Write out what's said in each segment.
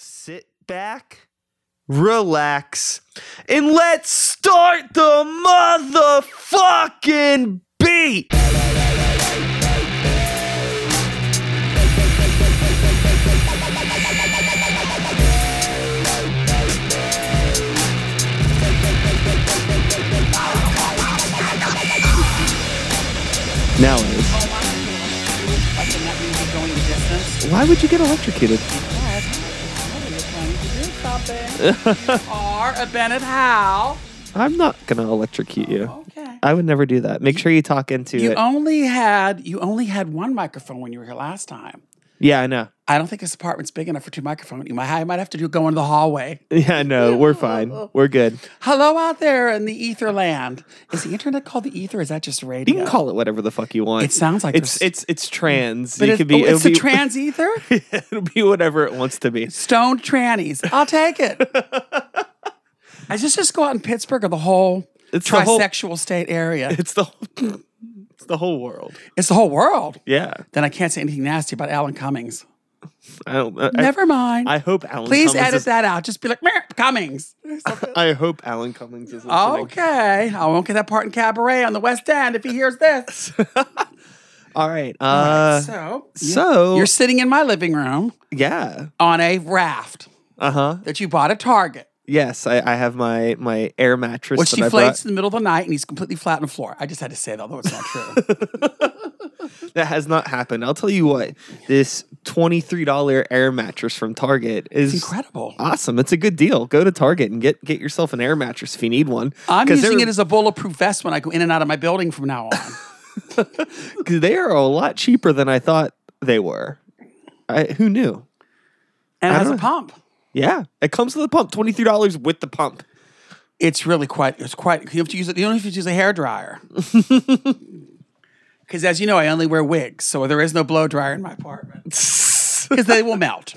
sit back, relax, and let's start the motherfucking beat. Now it is. Like in that movie Going the Distance. Why would you get electrocuted? Or a Bennett Howe. I'm not gonna electrocute you. Okay. I would never do that. Make sure you talk into You it. only had you only had one microphone when you were here last time. Yeah, I know. I don't think this apartment's big enough for two microphones. You might, I might have to do go into the hallway. Yeah, no, we're fine. We're good. Hello out there in the ether land. Is the internet called the ether? Or is that just radio? You can call it whatever the fuck you want. It sounds like it's there's- it's it's trans. But it- could be. oh, it's it'll the be- trans ether. it'll be whatever it wants to be. Stoned trannies. I'll take it. I just just go out in Pittsburgh or the whole It's the whole- trisexual state area. It's the it's the whole world. It's the whole world. Yeah, Then I can't say anything nasty about Alan Cummings. I don't. I, Never mind. I hope Alan. Please Cummings edit is- that out. Just be like, "Meh, Cummings. I hope Alan Cummings is listening. okay. I won't get that part in Cabaret on the West End if he hears this. All right. Uh, so, so you're sitting in my living room yeah. on a raft Uh huh. that you bought at Target, Yes, I, I have my my air mattress which that I brought. in the middle of the night and he's completely flat on the floor. I just had to say that, although it's not true. That has not happened. I'll tell you what. This twenty three dollar air mattress from Target is incredible. Awesome. It's a good deal. Go to Target and get get yourself an air mattress if you need one. I'm 'Cause using they're- it as a bulletproof vest when I go in and out of my building from now on. 'cause they are a lot cheaper than I thought they were. I, who knew? And it has a pump. Yeah, it comes with a pump. Twenty three dollars with the pump. It's really quite. It's quite. You have to use it. You don't have to use a hair dryer. Because as you know, I only wear wigs, so there is no blow dryer in my apartment because they will melt.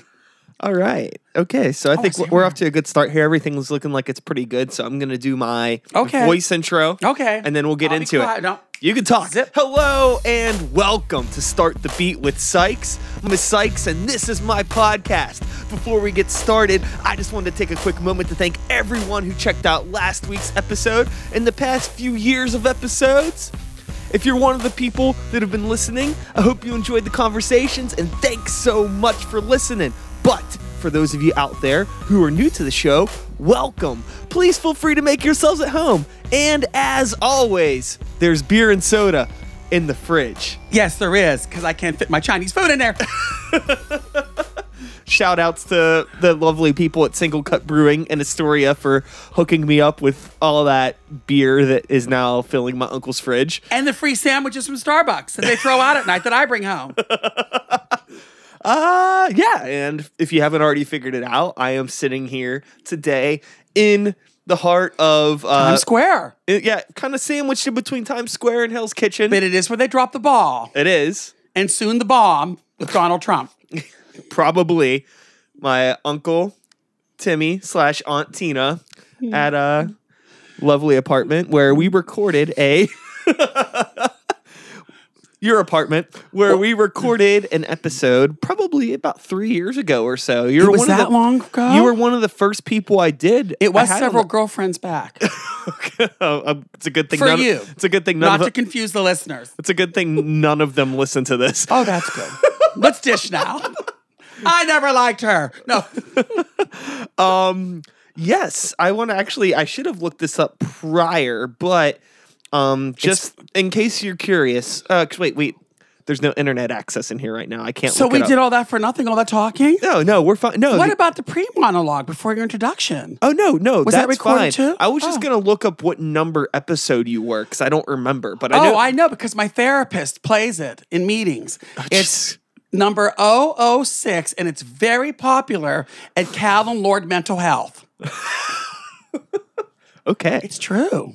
All right. Okay. So I oh, think see, we're off to a good start here. Everything's looking like it's pretty good. So I'm gonna do my Okay. voice intro. Okay. And then we'll get I'll into it. No. You can talk. Zip. Hello and welcome to Start the Beat with Sykes. I'm Miss Sykes and this is my podcast. Before we get started, I just wanted to take a quick moment to thank everyone who checked out last week's episode and the past few years of episodes. If you're one of the people that have been listening, I hope you enjoyed the conversations and thanks so much for listening. But for those of you out there who are new to the show, welcome. Please feel free to make yourselves at home. And as always, there's beer and soda in the fridge. Yes, there is because I can't fit my Chinese food in there. Shout outs to the lovely people at Single Cut Brewing in Astoria for hooking me up with all that beer that is now filling my uncle's fridge. and the free sandwiches from Starbucks that they throw out at night that I bring home. Uh yeah, and if you haven't already figured it out, I am sitting here today in the heart of uh Times Square. i- yeah, kind of sandwiched in between Times Square and Hell's Kitchen. But it is where they drop the ball it is and soon the bomb with Donald Trump. probably my uncle Timmy slash Aunt Tina at a lovely apartment where we recorded a your apartment where we recorded an episode probably about three years ago or so. You're It was one of that the, long ago? You were one of the first people I did. It was I had on several girlfriends back. Oh, um, it's a good thing. For none you. it's a good thing. None Not to them, confuse the listeners. it's a good thing none of them listen to this. Oh, that's good. Let's dish now. I never liked her. No. Um, yes, I want to actually. I should have looked this up prior, but um, just in case you're curious. Uh, 'cause wait, wait. There's no internet access in here right now. I can't. So look we did all that for nothing, all that talking? No, no, we're fine. No. What the- about the pre monologue before your introduction? Oh no, no, Was that recorded fine. too? I was just Oh. gonna look up what number episode you were because I don't remember. But I oh, know. I know because my therapist plays it in meetings. it's number 006 and it's very popular at Callen-Lorde Mental Health. okay. It's true.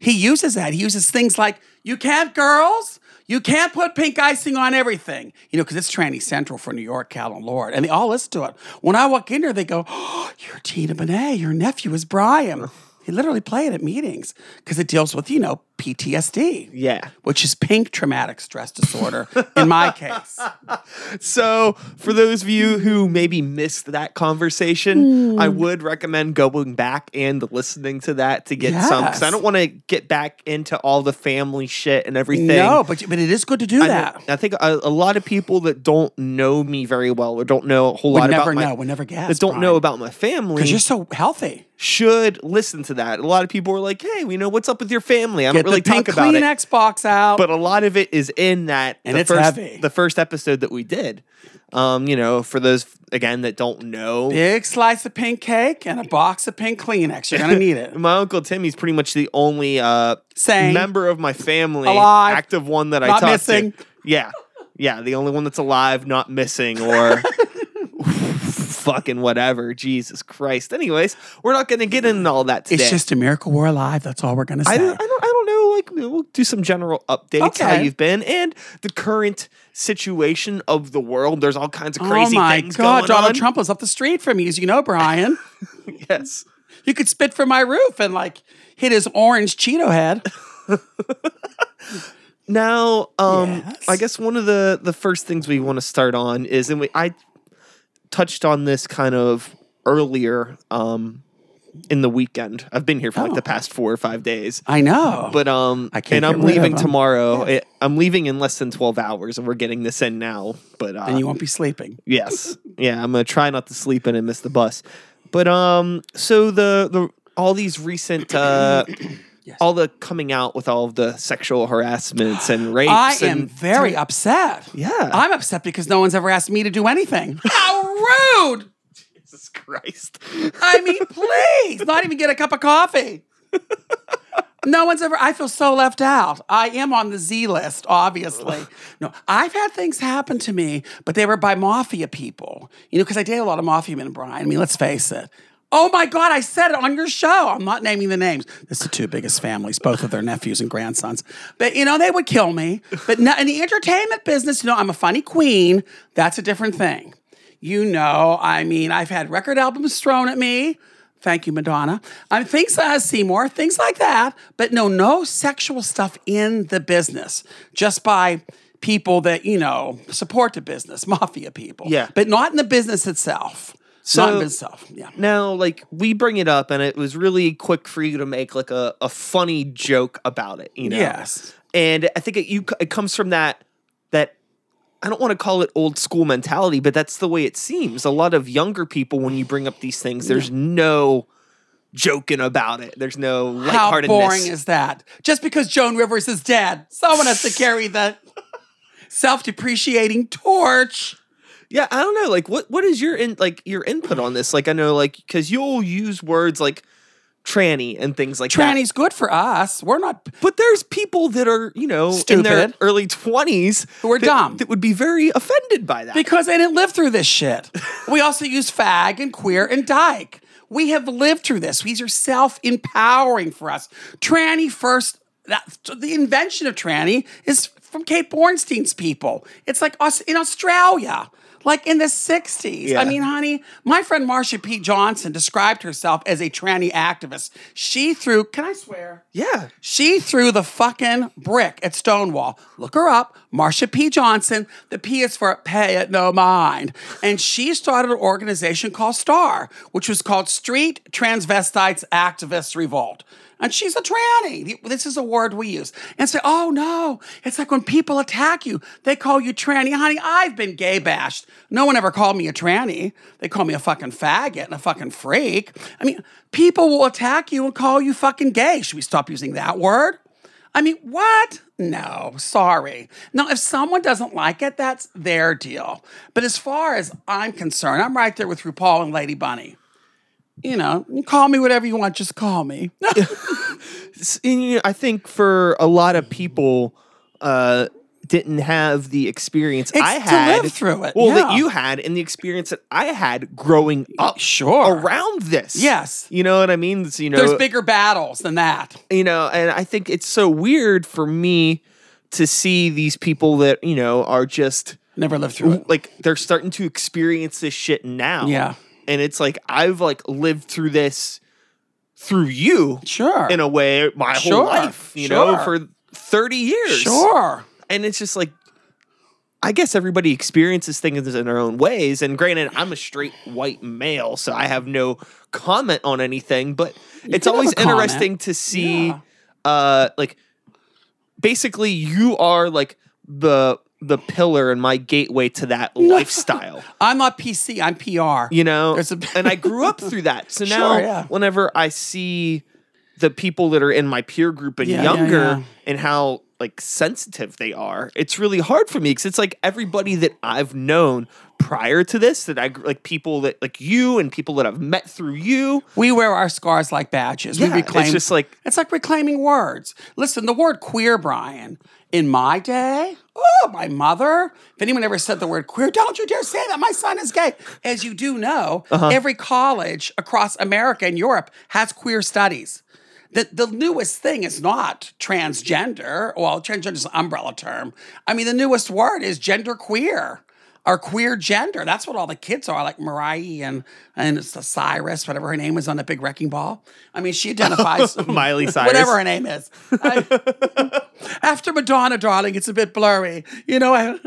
He uses that. He uses things like, you can't, girls. You can't put pink icing on everything. You know, because it's tranny central for New York, Callen-Lorde. And they all listen to it. When I walk in there, they go, oh, you're Tina Bonet. Your nephew is Brian. He literally play it at meetings because it deals with, you know, PTSD. Yeah. Which is pink traumatic stress disorder in my case. So, for those of you who maybe missed that conversation, I hmm. would recommend going back and listening to that to get some because I don't want to get back into all the family shit and everything. No, but but it is good to do I, that. know- I think a, a lot of people that don't know me very well or don't know a whole Would lot never about my, know. Would never guess. that don't know about my family because you're so healthy. should listen to that. A lot of people are like, "Hey, we know what's up with your family." I don't Get really talk about it, Kleenex box out. but a lot of it is in that And the it's first heavy. the first episode that we did. Um, you know, for those again that don't know, Big slice of pink cake and a box of pink Kleenex. You're gonna need it. my uncle Timmy's pretty much the only uh Same. member of my family, Alive. active one that I Not talk missing. to. Yeah, yeah, the only one that's alive, not missing, or fucking whatever. Jesus Christ. Anyways, we're not going to get into all that today. It's just a miracle we're alive. That's all we're gonna say. I don't, I don't, I. Like, we'll do some general updates how you've been and the current situation of the world. There's all kinds of crazy oh crazy my things God, Donald on. Trump was up the street from you, as you know, Brian. Yes. you could spit from my roof and like hit his orange Cheeto head. Now, um, Yes. I guess one of the the first things we want to start on is, and we, I touched on this kind of earlier um, in the weekend. I've been here for like Oh. the past four or five days, I know. but um, I can't and I'm get rid of leaving them. tomorrow. I- I'm leaving in less than twelve hours, and we're getting this in now. But uh, and you won't be sleeping. Yes. Yeah, I'm gonna try not to sleep in and miss the bus. But um, so the the all these recent uh, Yes. all the coming out with all of the sexual harassments and rapes. I am and, very upset. Yeah. I'm upset because no one's ever asked me to do anything. How rude! Jesus Christ. I mean, please, not even get a cup of coffee. No one's ever, I feel so left out. I am on the Z list, obviously. No, I've had things happen to me, but they were by mafia people. You know, because I date a lot of mafia men, Brian. I mean, let's face it. Oh my God, I said it on your show. I'm not naming the names. It's the two biggest families, both of their nephews and grandsons. But, you know, they would kill me. But in the entertainment business, you know, I'm a funny queen. That's a different thing. You know, I mean, I've had record albums thrown at me. Thank you, Madonna. Um, things uh, Seymour, things like that. But no, no sexual stuff in the business, just by people that you know support the business, mafia people. Yeah. but not in the business itself. So- not in business itself. Yeah. Now, like we bring it up, and it was really quick for you to make like a, a funny joke about it. You know. Yes. And I think it you it comes from that that I don't want to call it old school mentality, but that's the way it seems. A lot of younger people, when you bring up these things, there's no joking about it. There's no How lightheartedness. boring is that? Just because Joan Rivers is dead, someone has to carry the self-depreciating torch. yeah, I don't know. Like, what what is your in like your input on this? Like, I know, like, because you'll use words like tranny and things like that. Tranny's good for us. We're not But there's people that are, you know, in their Stupid. early 20s Who are that, dumb. that would be very offended by that. Because they didn't live through this shit. we also use fag and queer and dyke. We have lived through this. These are self empowering for us. Tranny first, that, the invention of tranny is from Kate Bornstein's people. It's like us in Australia, like in the 60s. Yeah. I mean, honey, my friend Marsha P. Johnson described herself as a tranny activist. She threw, can I swear? yeah. She threw the fucking brick at Stonewall. Look her up, Marsha P. Johnson. The P is for pay it no mind. And she started an organization called STAR, which was called Street Transvestites Activists Revolt. And she's a tranny. This is a word we use. And say, oh no, it's like when people attack you, they call you tranny. Honey, I've been gay bashed. No one ever called me a tranny. They call me a fucking faggot and a fucking freak. I mean, people will attack you and call you fucking gay. Should we stop using that word? I mean, what? No, sorry. Now, if someone doesn't like it, that's their deal. But as far as I'm concerned, I'm right there with RuPaul and Lady Bunny. You know, call me whatever you want, just call me. And, you know, I think for a lot of people, uh, didn't have the experience It's I to had live through it, Well, that you had, and the experience that I had growing up, Sure. around this. Yes. you know what I mean. It's, you know, There's bigger battles than that. you know, and I think it's so weird for me to see these people that you know are just Never lived through it. like they're starting to experience this shit now. Yeah. And it's like I've like lived through this through you Sure. in a way my whole life, you know, for 30 years. Sure. And it's just like, I guess everybody experiences things in their own ways. And granted, I'm a straight white male, so I have no comment on anything, but it's always interesting to see, Yeah. uh, like, basically, you are like the the pillar and my gateway to that lifestyle. I'm not PC. I'm PR. You know, a- and I grew up through that. So Sure, now, yeah. whenever I see the people that are in my peer group and Yeah, younger yeah. and how like sensitive they are, it's really hard for me because it's like everybody that I've known prior to this that I like people that like you and people that I've met through you. We wear our scars like badges. Yeah, we reclaim. it's just like It's like reclaiming words. Listen, the word queer, Brian, in my day, oh, my mother, if anyone ever said the word queer, don't you dare say that. My son is gay. As you do know, Uh-huh. every college across America and Europe has queer studies. The, the newest thing is not transgender. Well, transgender is an umbrella term. I mean, the newest word is gender queer or queer gender. That's what all the kids are, like Mariah and and it's the Cyrus, whatever her name is on the big wrecking ball. I mean, she identifies Miley Cyrus. whatever her name is. I- after Madonna, darling, it's a bit blurry. You know, I-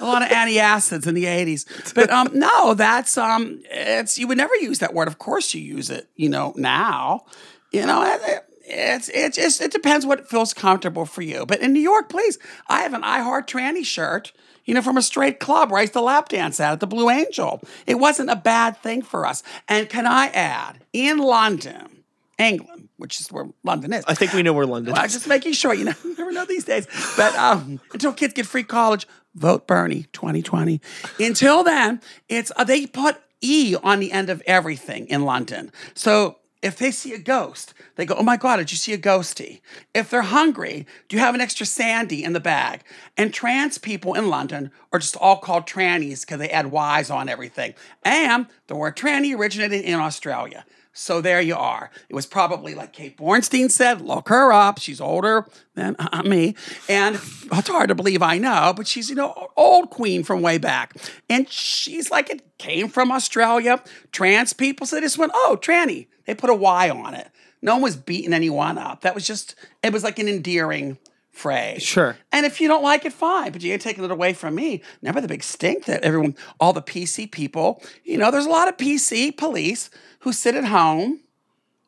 a lot of antacids in the '80s. But um, no, that's um, it's you would never use that word. Of course, you use it. You know now. You know, it- it's it just it depends what feels comfortable for you. But in New York, please, I have an I Heart Tranny shirt. You know, from a straight club where I used to lap dance at at the Blue Angel. It wasn't a bad thing for us. And can I add, in London, England, which is where London is, I think we know where London I'm is. just making sure. You know, you never know these days. But um, until kids get free college, vote Bernie 2020. Until then, it's uh, they put E on the end of everything in London. So if they see a ghost, they go, "Oh my God, did you see a ghosty?" If they're hungry, do you have an extra sandy in the bag? And trans people in London are just all called trannies because they add Y's on everything. And the word tranny originated in Australia. So there you are. It was probably like Kate Bornstein said, look her up. She's older than uh, me. And it's hard to believe I know, but she's, you know, old queen from way back. And she's like, it came from Australia. Trans people, so they just went, oh, tranny. They put a Y on it. No one was beating anyone up. That was just, it was like an endearing phrase. Sure. And if you don't like it, fine, but you ain't taking it away from me. Never the big stink that everyone, all the PC people, you know, there's a lot of PC police who sit at home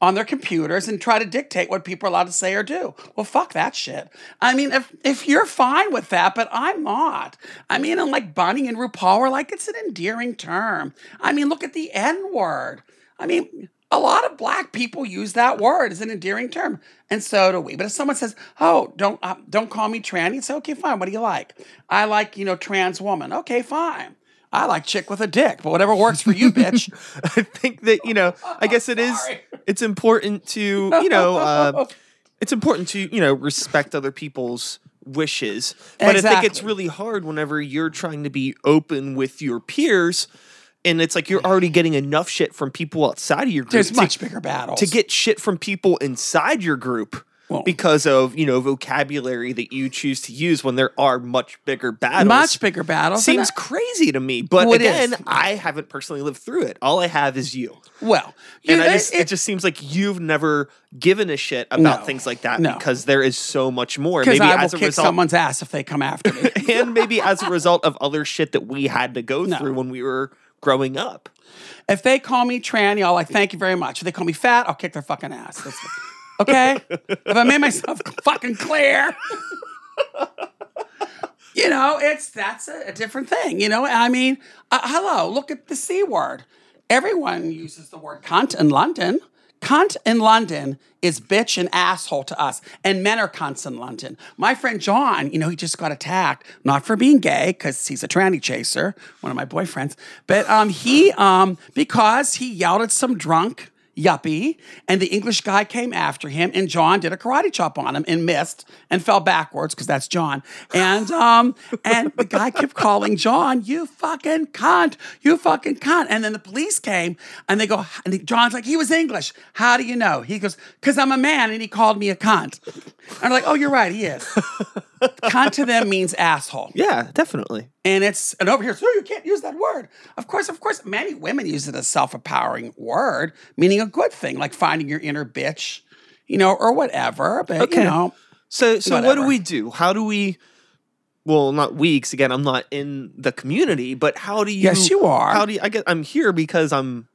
on their computers and try to dictate what people are allowed to say or do. Well, fuck that shit. I mean, if if you're fine with that, but I'm not. I mean, and like Bunny and RuPaul are like, it's an endearing term. I mean, look at the N word. I mean, a lot of black people use that word as an endearing term, and so do we. But if someone says, "Oh, don't uh, don't call me tranny," it's okay, fine. What do you like? I like you know trans woman. Okay, fine. I like chick with a dick, but whatever works for you, bitch. I think that you know. I guess it is. It's important to you know. Uh, it's important to you know respect other people's wishes, but I think it's really hard whenever you're trying to be open with your peers, and it's like you're already getting enough shit from people outside of your group. There's to- much bigger battles. to get shit from people inside your group. Well- because of you know vocabulary that you choose to use when there are much bigger battles, much bigger battles. seems I- crazy to me. But Well, again. I haven't personally lived through it. All I have is you. well, And you- I just, it, it- just seems like you've never given a shit about No. things like that No. because there is so much more. Maybe I will as a kick result, someone's ass if they come after me. and maybe as a result of other shit that we had to go No. through when we were growing up. if they call me tranny, I'll like thank you very much. If they call me fat, I'll kick their fucking ass. Okay, if I made myself fucking clear. You know, it's that's a, a different thing. You know, I mean, uh, hello, look at the c word. Everyone uses the word cunt in London. Cunt in London is bitch and asshole to us, and men are cunts in London. My friend John, you know, he just got attacked, not for being gay, because he's a tranny chaser, one of my boyfriends, but um, he, um, because he yelled at some drunk yuppie, and the English guy came after him, and John did a karate chop on him and missed and fell backwards because that's John. And um, and the guy kept calling John, "You fucking cunt, you fucking cunt." And then the police came, and they go, and John's like, "He was English. How do you know?" He goes, "Cause I'm a man, and he called me a cunt." And I'm like, "Oh, you're right, he is." cunt to them means asshole. Yeah, definitely. And it's and over here, so you can't use that word. Of course, of course, many women use it as self-empowering word, meaning a good thing, like finding your inner bitch, you know, or whatever. But Okay. you know, So so what do we do? How do we well, not weeks. again, I'm not in the community, but how do you Yes, you are. How do you I get I'm here because I'm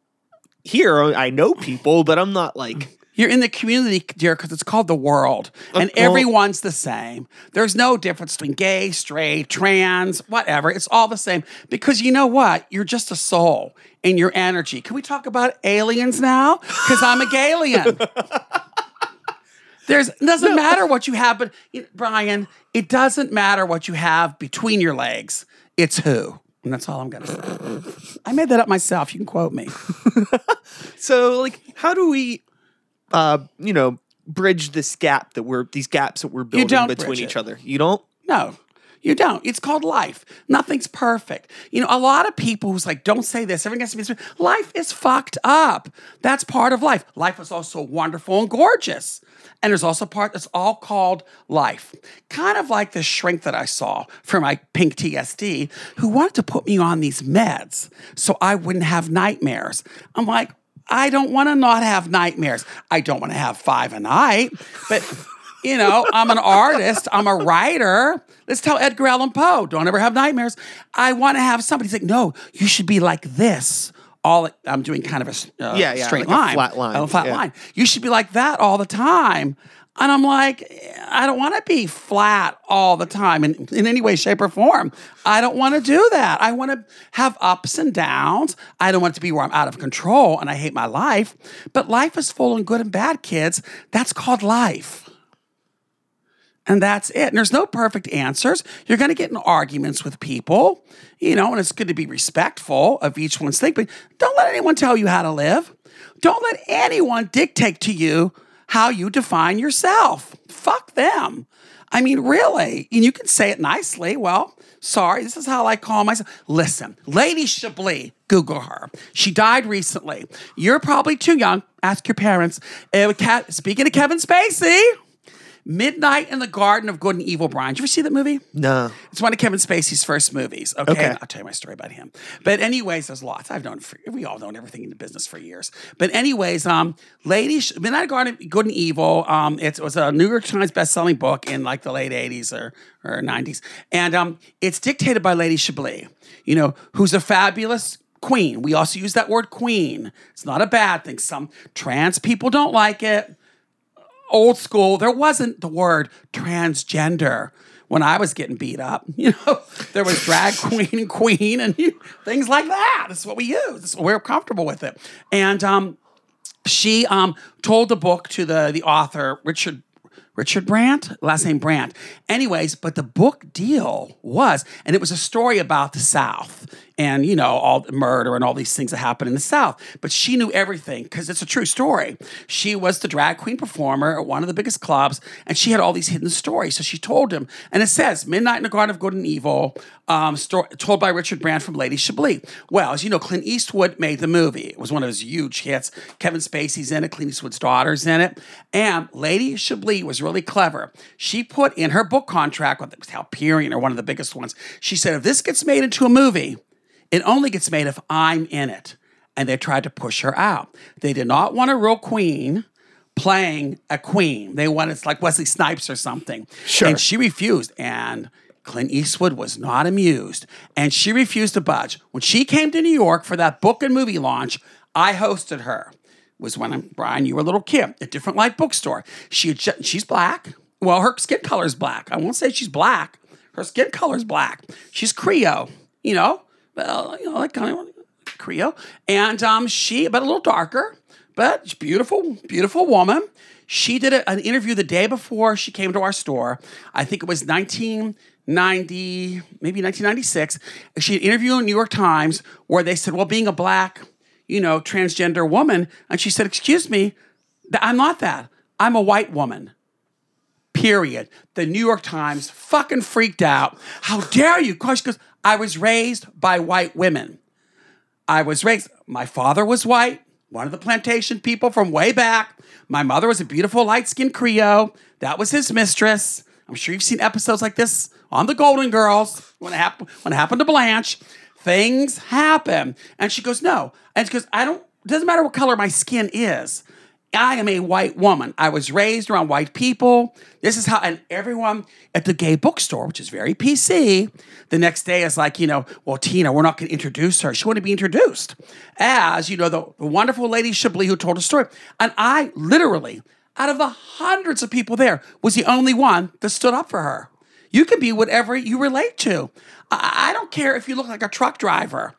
here. I know people, but I'm not like You're in the community, dear, because it's called the world, and Uh, well- everyone's the same. There's no difference between gay, straight, trans, whatever. It's all the same because you know what? You're just a soul in your energy. Can we talk about aliens now? Because I'm a alien. There's it doesn't matter what you have, but it- Brian, it doesn't matter what you have between your legs. It's who. And that's all I'm gonna say. I made that up myself. You can quote me. so like how do we uh you know bridge this gap that we're these gaps that we're building between each it. other. You don't? No, you don't. It's called life. Nothing's perfect. You know, a lot of people who's like, don't say this. Everything has to be this. Life is fucked up. That's part of life. Life is also wonderful and gorgeous. And there's also part that's all called life. Kind of like the shrink that I saw for my pink TSD who wanted to put me on these meds so I wouldn't have nightmares. I'm like, I don't want to not have nightmares. I don't want to have five a night, but you know, I'm an artist, I'm a writer. Let's tell Edgar Allan Poe, don't ever have nightmares. I want to have somebody say, no, you should be like this. All I'm doing kind of a uh, Yeah, yeah, straight like line, flat line, a flat yeah. line. You should be like that all the time. And I'm like, I don't want to be flat all the time in, in any way, shape, or form. I don't want to do that. I want to have ups and downs. I don't want to be where I'm out of control and I hate my life. But life is full of good and bad, kids. That's called life. And that's it. And there's no perfect answers. You're going to get in arguments with people, you know, and it's good to be respectful of each one's thing, but don't let anyone tell you how to live. Don't let anyone dictate to you how you define yourself. Fuck them. I mean, really. And you can say it nicely. Well, sorry, this is how I call myself. Listen, Lady Chablis, Google her. She died recently. You're probably too young. Ask your parents. Uh, speaking of Kevin Spacey, Midnight in the Garden of Good and Evil, Brian. Did you ever see that movie? No. It's one of Kevin Spacey's first movies. Okay, Okay. I'll tell you my story about him. But anyways, there's lots. I've known for, we all known everything in the business for years. But anyways, um, Lady Midnight in the Garden of Good and Evil. Um, it was a New York Times best-selling book in like the late '80s or or '90s, and um, it's dictated by Lady Chablis. You know, who's a fabulous queen. We also use that word queen. It's not a bad thing. Some trans people don't like it old school, there wasn't the word transgender when I was getting beat up. You know, there was drag queen and queen and things like that. That's what we use. That's, we're comfortable with it. And um, she um, told the book to the the author Richard Richard Brandt, last name Brandt. Anyways, but the book deal was, and it was a story about the South and you know all the murder and all these things that happen in the South. But she knew everything because it's a true story. She was the drag queen performer at one of the biggest clubs, and she had all these hidden stories. So she told him, and it says "Midnight in the Garden of Good and Evil," um, told by Richard Brandt from Lady Chablis. Well, as you know, Clint Eastwood made the movie. It was one of his huge hits. Kevin Spacey's in it. Clint Eastwood's daughter's in it, and Lady Chablis was really clever. She put in her book contract with Halperion or one of the biggest ones. She said, if this gets made into a movie, it only gets made if I'm in it. And they tried to push her out. They did not want a real queen playing a queen. They wanted it's like Wesley Snipes or something. Sure. And she refused. And Clint Eastwood was not amused. And she refused to budge. When she came to New York for that book and movie launch, I hosted her. It was when I'm, Brian, you were a little kid, a different light bookstore. She had ju- she's black. Well, her skin color is black. I won't say she's black. Her skin color is black. She's Creole, you know, well, you know, like kind of Creole. And um, she, but a little darker, but beautiful, beautiful woman. She did a, an interview the day before she came to our store. I think it was 1990, maybe 1996. She had an interview in New York Times where they said, well, being a black, you know, transgender woman. And she said, excuse me, I'm not that. I'm a white woman period. The New York Times fucking freaked out. How dare you? She goes, I was raised by white women. I was raised, my father was white, one of the plantation people from way back. My mother was a beautiful light skinned Creole. That was his mistress. I'm sure you've seen episodes like this on The Golden Girls when it, hap- when it happened to Blanche. things happen. And she goes, no. And she goes, I don't, doesn't matter what color my skin is. I am a white woman. I was raised around white people. This is how, and everyone at the gay bookstore, which is very PC, the next day is like, you know, well, Tina, we're not going to introduce her. She wanted to be introduced as, you know, the, the wonderful lady Chablis who told a story. And I literally, out of the hundreds of people there, was the only one that stood up for her. You can be whatever you relate to. I, I don't care if you look like a truck driver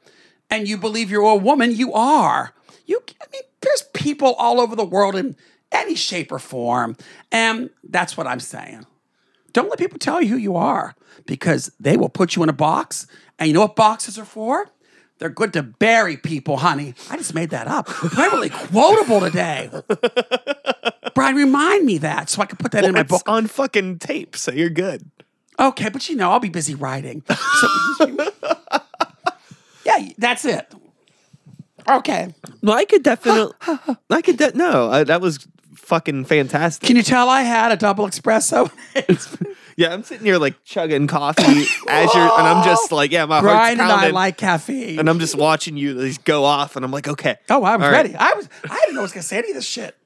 and you believe you're a woman, you are. You, I mean, there's people all over the world in any shape or form. And that's what I'm saying. Don't let people tell you who you are because they will put you in a box. And you know what boxes are for? They're good to bury people, honey. I just made that up. I'm really quotable today. Brian, remind me that so I can put that in my book. on fucking tape, so you're good. Okay, but you know, I'll be busy writing. So, yeah, that's it. Okay. No, I could definitely. I could. De- no, I, that was fucking fantastic. Can you tell I had a double espresso? yeah, I'm sitting here like chugging coffee as you're, and I'm just like, yeah, my Brian heart's and I pounding, like caffeine. and I'm just watching you these go off, and I'm like, okay. oh, I was All right. ready. I was. I didn't know I was gonna say any of this shit.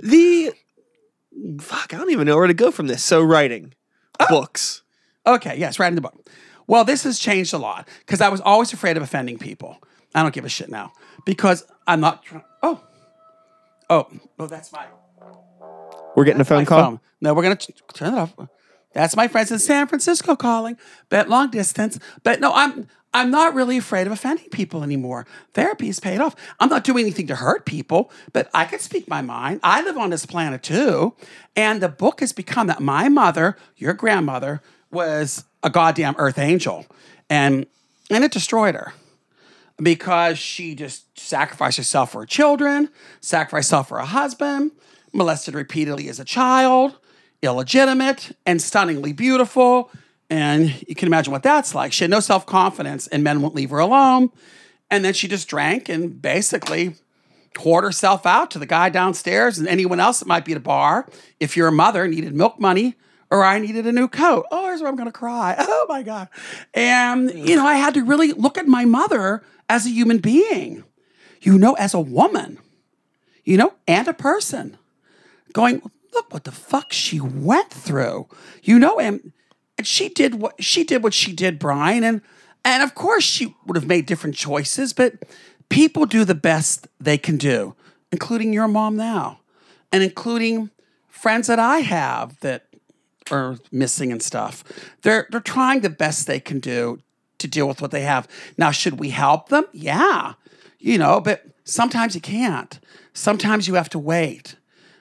The fuck, I don't even know where to go from this. So writing Oh. books. Okay, yes, writing the book. Well, this has changed a lot because I was always afraid of offending people. I don't give a shit now because I'm not. Trying, oh, oh, oh, that's my We're getting a phone call. phone. No, we're gonna t- turn it off. That's my friends in San Francisco calling, but long distance. But no, I'm I'm not really afraid of offending people anymore. Therapy is paid off. I'm not doing anything to hurt people, but I can speak my mind. I live on this planet too, and the book has become that my mother, your grandmother, was a goddamn earth angel, and and it destroyed her because she just sacrificed herself for her children, sacrificed herself for her husband, molested repeatedly as a child, illegitimate and stunningly beautiful. And you can imagine what that's like. She had no self confidence, and men won't leave her alone. And then she just drank and basically poured herself out to the guy downstairs and anyone else that might be at a bar. If your mother needed milk money or I needed a new coat, oh, here's where I'm going to cry. Oh my God. And, you know, I had to really look at my mother as a human being, you know, as a woman, you know, and a person going, look what the fuck she went through, you know, and, and she did what she did what she did, Brian, and and of course she would have made different choices, but people do the best they can do, including your mom now, and including friends that I have that are missing and stuff. They're they're trying the best they can do to deal with what they have. Now, should we help them? Yeah. You know, but sometimes you can't. Sometimes you have to wait.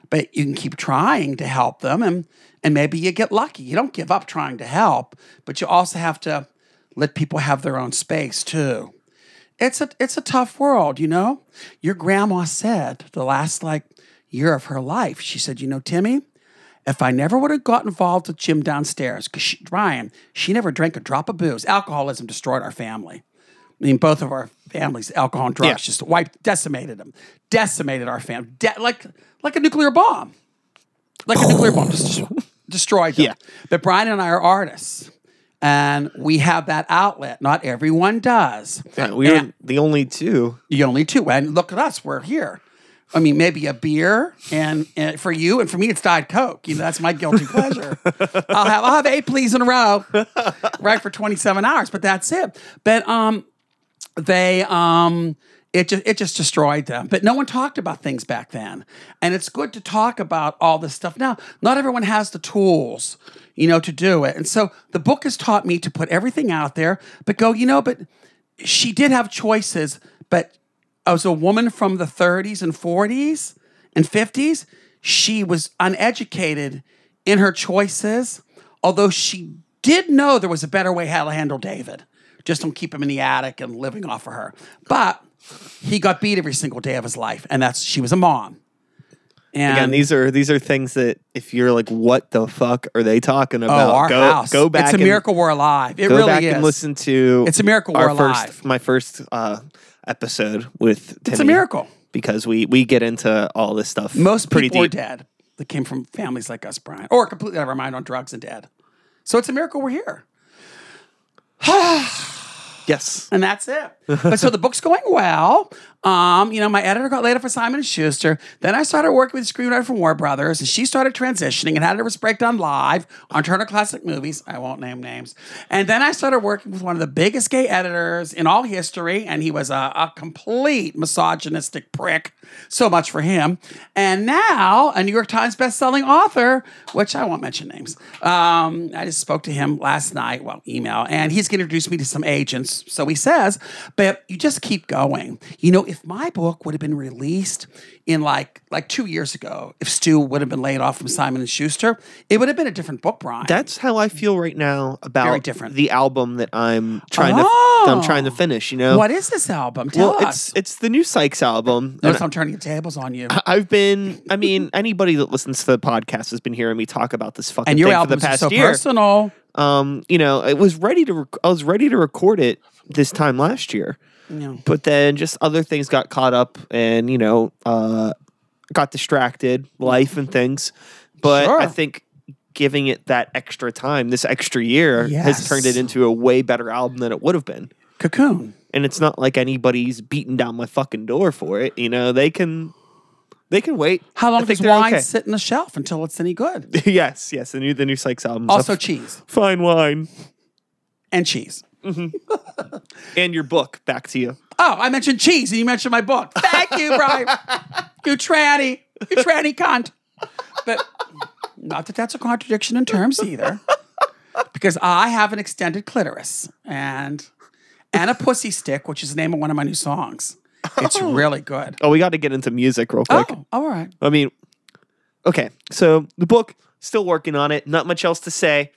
But you can keep trying to help them and and maybe you get lucky. You don't give up trying to help, but you also have to let people have their own space too. It's a it's a tough world, you know? Your grandma said the last like year of her life, she said, you know, Timmy, if I never would have got involved with Jim downstairs, because Ryan, she never drank a drop of booze. Alcoholism destroyed our family. I mean, both of our families, alcohol and drugs, Yeah. just wiped, decimated them, decimated our family, De- like like a nuclear bomb, like a nuclear bomb, just destroyed them. Yeah. But Brian and I are artists, and we have that outlet. Not everyone does. Yeah, we are the only two. you only two. And look at us, we're here. I mean, maybe a beer, and, and for you, and for me, it's Diet Coke. You know, that's my guilty pleasure. I'll have I'll have eight pleas in a row, right for twenty seven hours, but that's it. But um, they um, it just it just destroyed them. But no one talked about things back then, and it's good to talk about all this stuff now. Not everyone has the tools, you know, to do it, and so the book has taught me to put everything out there, but go, you know, but she did have choices, but as a woman from the 30s and 40s and 50s, she was uneducated in her choices, although she did know there was a better way how to handle David. Just don't keep him in the attic and living off of her. But he got beat every single day of his life, and that's she was a mom. And Again, these are these are things that if you're like, what the fuck are they talking oh, about? our go house. go back. It's a and- miracle we're alive. It Go really back is. and listen to. It's a miracle our we're first, alive. My first uh, episode with. It's a Timmy, miracle. because we we get into all this stuff. Most pretty people are deep. dead that came from families like us, Brian, or completely out of our mind on drugs and dead. So it's a miracle we're here. Yes. and that's it. but so the book's going well. Um, you know, my editor got laid off for Simon Schuster. Then I started working with a screenwriter from Warner Brothers, and she started transitioning and had her breakdown live on Turner Classic Movies. I won't name names. And then I started working with one of the biggest gay editors in all history, and he was a, a complete misogynistic prick. So much for him. And now a New York Times best-selling author, which I won't mention names. Um, I just spoke to him last night, well, email, and he's going to introduce me to some agents. So he says, but you just keep going. You know, if my book would have been released in like like two years ago, if Stu would have been laid off from Simon and Schuster, it would have been a different book, Brian. That's how I feel right now about Very different. the album that I'm trying to that I'm trying to Oh. finish. You know, what is this album? Tell well, us. it's it's the new Sykes album. Notice I'm turning the tables on you. I've been, I mean, anybody that listens to the podcast has been hearing me talk about this fucking And your thing for the past so year. personal. Um, you know, it was ready to, rec- I was ready to record it this time last year, But then just other things got caught up, and you know, uh, got distracted, life and things. But Sure. I think giving it that extra time, this extra year, has turned it into a way better album than it would have been. Cocoon. And it's not like anybody's beating down my fucking door for it. You know, they can, they can wait. How long does wine okay. sit in the shelf until it's any good? yes, yes. The new the new Sykes album. Also, cheese fine wine and cheese. Mm-hmm. and your book. Back to you. Oh, I mentioned cheese and you mentioned my book. Thank you, Brian. you tranny. You tranny cunt. But not that that's a contradiction in terms either. Because I have an extended clitoris and and a pussy stick, which is the name of one of my new songs. It's oh. really good. Oh, we got to get into music real quick. Oh, all right. I mean, okay. So the book, still working on it. Not much else to say.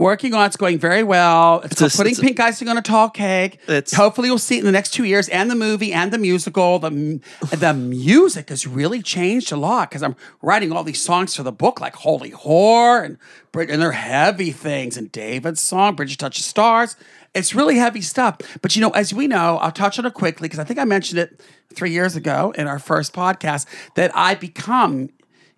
Working on it's going very well. It's, It's a- putting it's a- pink icing on a tall cake. It's- Hopefully, you'll see it in the next two years, and the movie and the musical. The the music has really changed a lot because I'm writing all these songs for the book, like "Holy Whore" and and they're heavy things. And David's song, "Bridget Touches Stars," it's really heavy stuff. But you know, as we know, I'll touch on it quickly because I think I mentioned it three years ago in our first podcast that I become.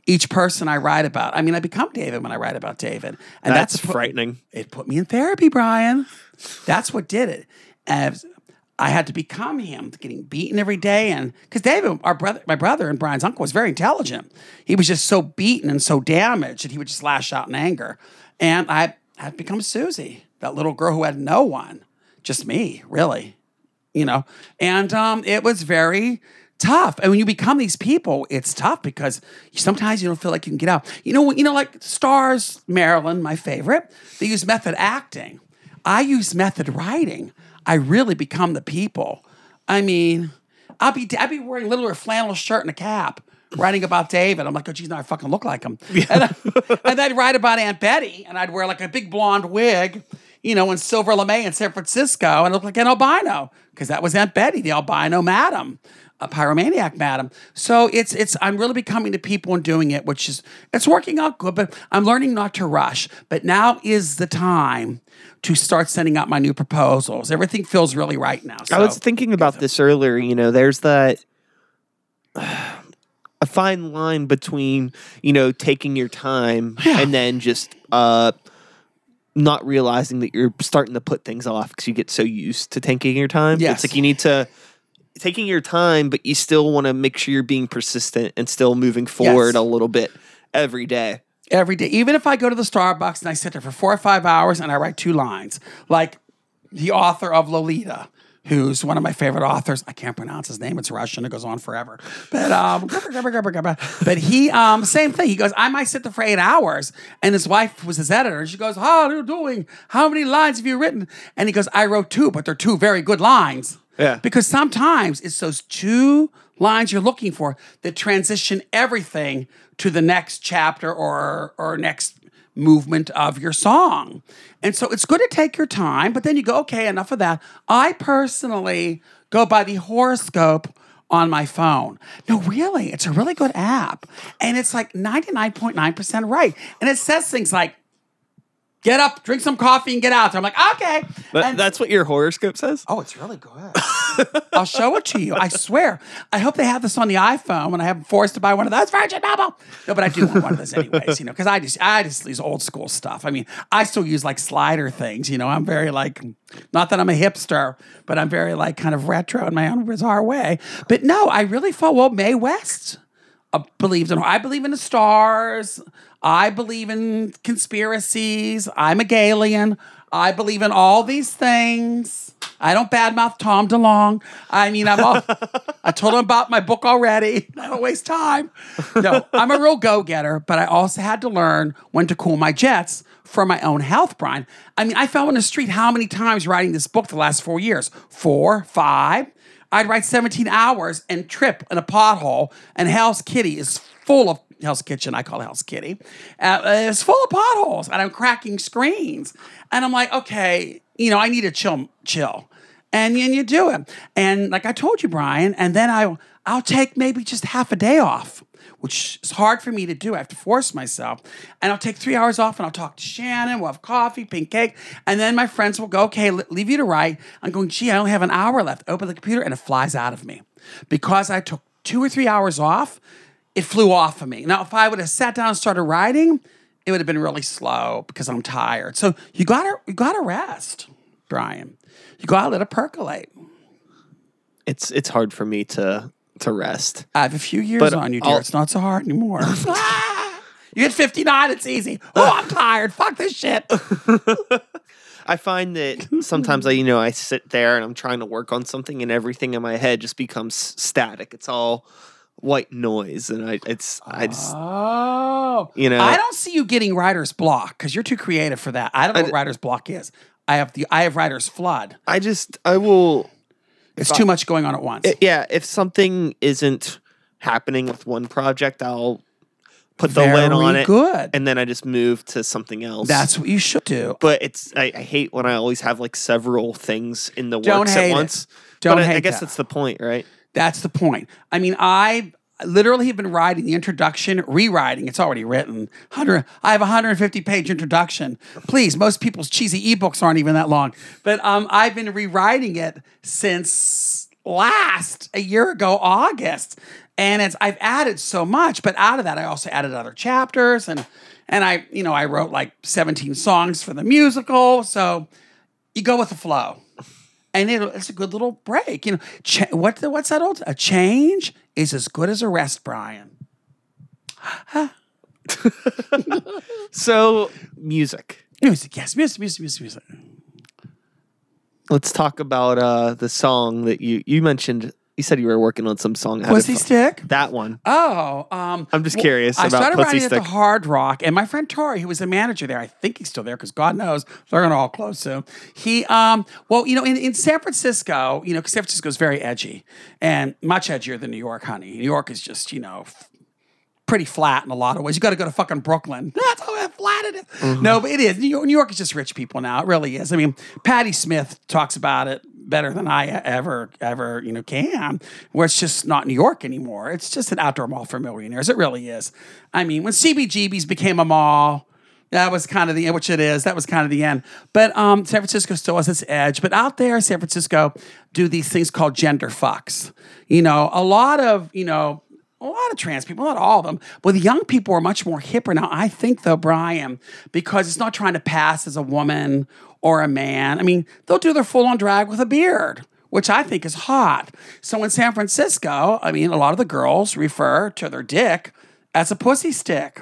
Each person I write about. I mean, I become David when I write about David, and That's, that's, put- frightening. it put me in therapy, Brian. That's what did it. As I had to become him, getting beaten every day, and because David, our brother, my brother and Brian's uncle, was very intelligent. He was just so beaten and so damaged that he would just lash out in anger. And I had become Susie, that little girl who had no one, just me, really, you know. And um, it was very tough. And when you become these people, it's tough because sometimes you don't feel like you can get out. You know, you know, like Stars, Marlon, my favorite. They use method acting. I use method writing. I really become the people. I mean, I'll be I'll be wearing literally a flannel shirt and a cap, writing about David. I'm like, oh, geez, now I fucking look like him. And, I, and I'd write about Aunt Betty, and I'd wear like a big blonde wig, you know, in Silver LeMay in San Francisco, and look like an albino because that was Aunt Betty, the albino madam a pyromaniac madam. So it's it's I'm really becoming the people and doing it, which is it's working out good, but I'm learning not to rush. But now is the time to start sending out my new proposals. Everything feels really right now. So I was thinking about this earlier. You know, there's that a fine line between you know taking your time Yeah. and then just uh not realizing that you're starting to put things off because you get so used to taking your time. Yes. It's like you need to taking your time, but you still want to make sure you're being persistent and still moving forward Yes. a little bit every day. every day. Even if I go to the Starbucks and I sit there for four or five hours and I write two lines, like the author of Lolita, who's one of my favorite authors. I can't pronounce his name; it's Russian. It goes on forever. But um, but he um, same thing. He goes, I might sit there for eight hours, and his wife was his editor. And she goes, How are you doing? How many lines have you written? And he goes, I wrote two, but they're two very good lines. Yeah. Because sometimes it's those two lines you're looking for that transition everything to the next chapter or or next movement of your song. And so it's good to take your time, but then you go, okay, enough of that. I personally go by the horoscope on my phone. No, really, it's a really good app. And it's like 99.9% right. And it says things like, get up, drink some coffee, and get out. I'm like, okay. But And- that's what your horoscope says. Oh, it's really good. I'll show it to you. I swear. I hope they have this on the iPhone when I have forced to buy one of those Virgin Mobile. No, but I do want one of those anyways, you know, because I just I just use old school stuff. I mean, I still use like slider things, you know. I'm very like not that I'm a hipster, but I'm very like kind of retro in my own bizarre way. But no, I really felt well, Mae West uh, believes in her. I believe in the stars. I believe in conspiracies. I'm a Galian. I believe in all these things. I don't badmouth Tom DeLonge. I mean, I'm all, I told him about my book already. I don't waste time. No, I'm a real go getter, but I also had to learn when to cool my jets for my own health, Brian. I mean, I fell in the street how many times writing this book the last four years? Four, five. I'd write 17 hours and trip in a pothole, and Hell's Kitty is full of Hell's Kitchen, I call it Hell's Kitty. Uh, it's full of potholes, and I'm cracking screens. And I'm like, okay, you know, I need to chill, chill. And, and you do it. And like I told you, Brian, and then I, I'll take maybe just half a day off, which is hard for me to do. I have to force myself. And I'll take three hours off and I'll talk to Shannon. We'll have coffee, pink cake. And then my friends will go, okay, leave you to write. I'm going, gee, I only have an hour left. Open the computer and it flies out of me. Because I took two or three hours off, it flew off of me. Now, if I would have sat down and started writing, it would have been really slow because I'm tired. So you gotta you gotta rest, Brian. You gotta let it percolate. It's it's hard for me to to rest. I have a few years But on you, dear. I'll- It's not so hard anymore. you hit 59, it's easy. Oh, I'm tired. Fuck this shit. I find that sometimes I, you know, I sit there and I'm trying to work on something, and everything in my head just becomes static. It's all white noise, and I, it's, I just, Oh. you know, I don't see you getting writer's block because you're too creative for that. I don't know I what writer's block is. I have the I have writer's flood. I just, I will, It's If I- too much going on at once. i- yeah. If something isn't happening with one project, I'll put the Very lid on it, good. and then I just move to something else. That's what you should do. but it's I, I hate when I always have like several things in the Don't works hate at it. once. Don't but I, I guess that. that's the point, right? That's the point. I mean, I literally have been writing the introduction, rewriting. It's already written. 100, I have a 150 page introduction. Please, most people's cheesy ebooks aren't even that long. But um, I've been rewriting it since last a year ago, August. And it's I've added so much, but out of that, I also added other chapters and and I, you know, I wrote like 17 songs for the musical. So you go with the flow and it, it's a good little break. You know, what the, what's that old? A change is as good as a rest, Brian. So music. Music, yes, music, music, music, music. Let's talk about uh the song that you you mentioned. You said you were working on some song. How did Pussy fu- stick. That one. Oh, um, I'm just curious I about started Pussy writing at Stick. the Hard Rock, and my friend Tori, who was the manager there, I think he's still there because God knows they're gonna all close soon. He, um, well, you know, in, in San Francisco, you know, 'cause San Francisco is very edgy and much edgier than New York, honey. New York is just, you know, f- pretty flat in a lot of ways. You got to go to fucking Brooklyn. That's how flat it is. Mm-hmm. No, but it is. New York, New York is just rich people now. It really is. I mean, Patti Smith talks about it better than I ever, ever, you know, can. Where it's just not New York anymore. It's just an outdoor mall for millionaires. It really is. I mean, when CBGB's became a mall. That was kind of the end, which it is. That was kind of the end. But um, San Francisco still has its edge. But out there, San Francisco do these things called gender fucks. You know, a lot of you know a lot of trans people, not all of them, but the young people are much more hipper now. I think, though, Brian, because it's not trying to pass as a woman or a man. I mean, they'll do their full on drag with a beard, which I think is hot. So in San Francisco, I mean, a lot of the girls refer to their dick as a pussy stick.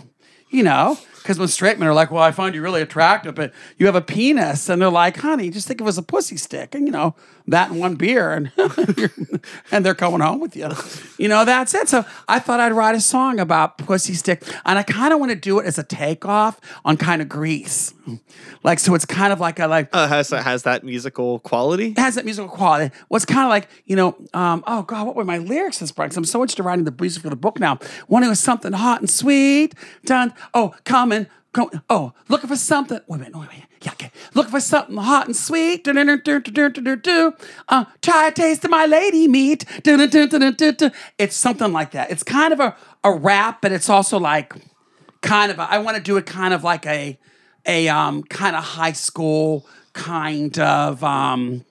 You know, because when straight men are like, "Well, I find you really attractive, but you have a penis," and they're like, "Honey, just think of it as a pussy stick," and you know that and one beer, and and they're coming home with you. You know, that's it. So I thought I'd write a song about pussy stick, and I kind of want to do it as a takeoff on kind of Grease, like so. It's kind of like a like Uh, has that has that musical quality? it has that musical quality. What's kind of like, you know, um, oh God, what were my lyrics this? 'Cause I'm so into writing the music for the book now. One it was something hot and sweet. Done. Oh, coming. Oh, looking for something. Wait a minute. Wait a minute. Yeah, okay. Looking for something hot and sweet. Uh, try a taste of my lady meat. It's something like that. It's kind of a, a rap, but it's also like kind of a, I want to do it kind of like a a um kind of high school kind of um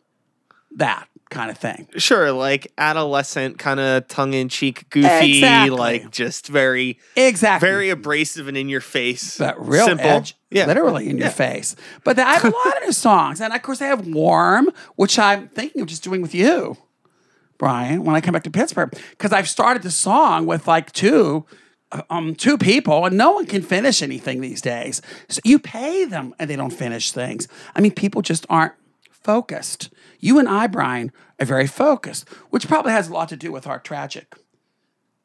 that kind of thing. Sure, like adolescent, kind of tongue in cheek, goofy, Exactly. like just very, Exactly. very abrasive and in your face. But real simple. edge, yeah, literally in your face. But I have a lot of new songs, and of course I have "Warm," which I'm thinking of just doing with you, Brian, when I come back to Pittsburgh, because I've started the song with like two. uh, Um, two people, and no one can finish anything these days. So you pay them, and they don't finish things. I mean, people just aren't focused. You and I, Brian, are very focused, which probably has a lot to do with our tragic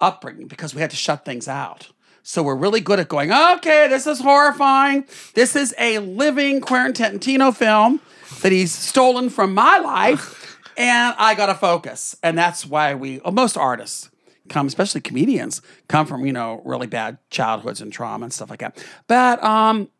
upbringing because we had to shut things out. So we're really good at going, okay, this is horrifying. This is a living Quentin Tarantino film that he's stolen from my life, and I got to focus. And that's why we, well, most artists come, especially comedians, come from, you know, really bad childhoods and trauma and stuff like that. But um,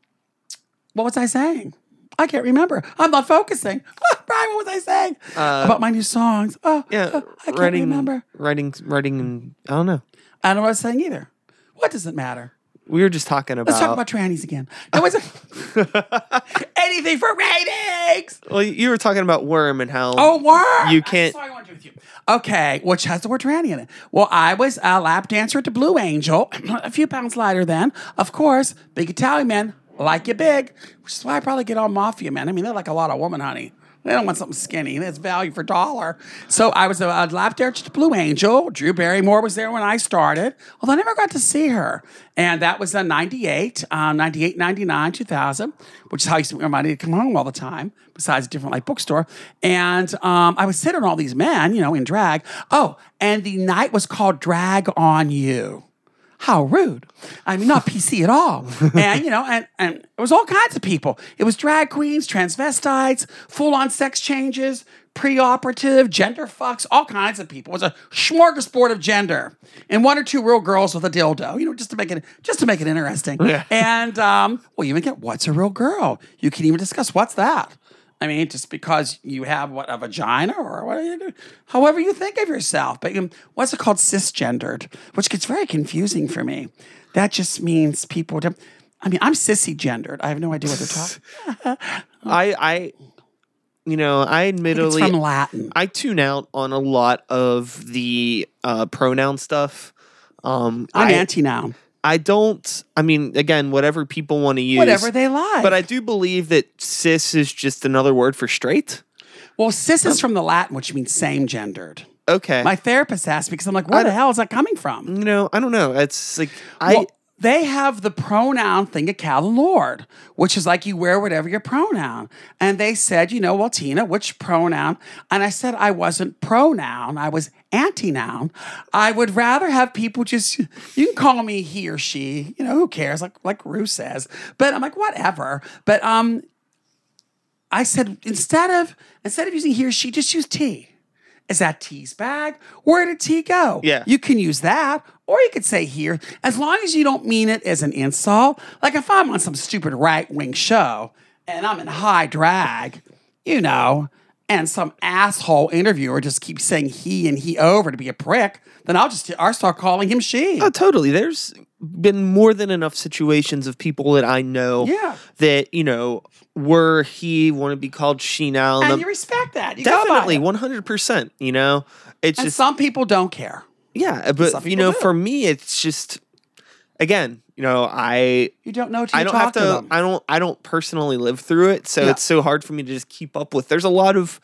what was I saying? I can't remember. I'm not focusing. Brian, what was I saying? Uh, about my new songs. Oh, Yeah, oh, I can't writing, remember. writing, writing, and I don't know. I don't know what I was saying either. What does it matter? We were just talking about. Let's talk about trannies again. No, was anything for ratings? well, you were talking about worm and how. Oh, worm. You can't- I want to do with you. Okay, which has the word tranny in it. Well, I was a lap dancer at the Blue Angel, a few pounds lighter then. Of course, big Italian men like you big, which is why I probably get all mafia men. I mean, they're like a lot of woman, honey. They don't want something skinny. That's value for dollar. So I was a, a lap dancer at the Blue Angel. Drew Barrymore was there when I started. Although I never got to see her. And that was in 98, um, 98, 99, 2000, which is how I used to money to come home all the time, besides a different like bookstore. And um, I was sitting on all these men, you know, in drag. Oh, and the night was called Drag on You. How rude. I mean, not PC at all. And, you know, and, and it was all kinds of people. It was drag queens, transvestites, full on sex changes, pre-operative, gender fucks, all kinds of people. It was a smorgasbord of gender. And one or two real girls with a dildo, you know, just to make it just to make it interesting. And um, well, you even get what's a real girl? You can even discuss what's that. I mean, just because you have what a vagina or what you do, however you think of yourself. But um, what's it called, cisgendered, which gets very confusing for me. That just means people. Don't, I mean, I'm sissy gendered. I have no idea what they're talking. I, I, you know, I It's admittedly, from Latin. I tune out on a lot of the uh, pronoun stuff. Um, I'm I, anti noun. I don't. I mean, again, whatever people want to use, Whatever they like. But I do believe that cis is just another word for straight. well, cis is um, from the Latin, which means same gendered. Okay, My therapist asked me because I'm like, where the hell is that coming from? you know, I don't know. It's like I. Well, they have the pronoun thing at Callen-Lorde, which is like you wear whatever your pronoun. And they said, you know, well, Tina, which pronoun? And I said, I wasn't pronoun, I was anti noun. I would rather have people just, you can call me he or she, you know, who cares? Like, like Rue says. But I'm like, whatever. But um, I said, instead of, instead of using he or she, just use T. Is that T's bag? Where did T go? Yeah. You can use that, or you could say here, as long as you don't mean it as an insult. Like if I'm on some stupid right wing show and I'm in high drag, you know, and some asshole interviewer just keeps saying he and he over to be a prick, then I'll just I'll start calling him she. Oh, totally. There's been more than enough situations of people that I know Yeah. that, you know, were he want to be called she now. and the- you respect that. You definitely 100%, you know. It's And just some people don't care. Yeah, but you know, do. for me it's just again, you know, I You don't know I don't have to, them. I don't I don't personally live through it, so Yeah. it's so hard for me to just keep up with. There's a lot of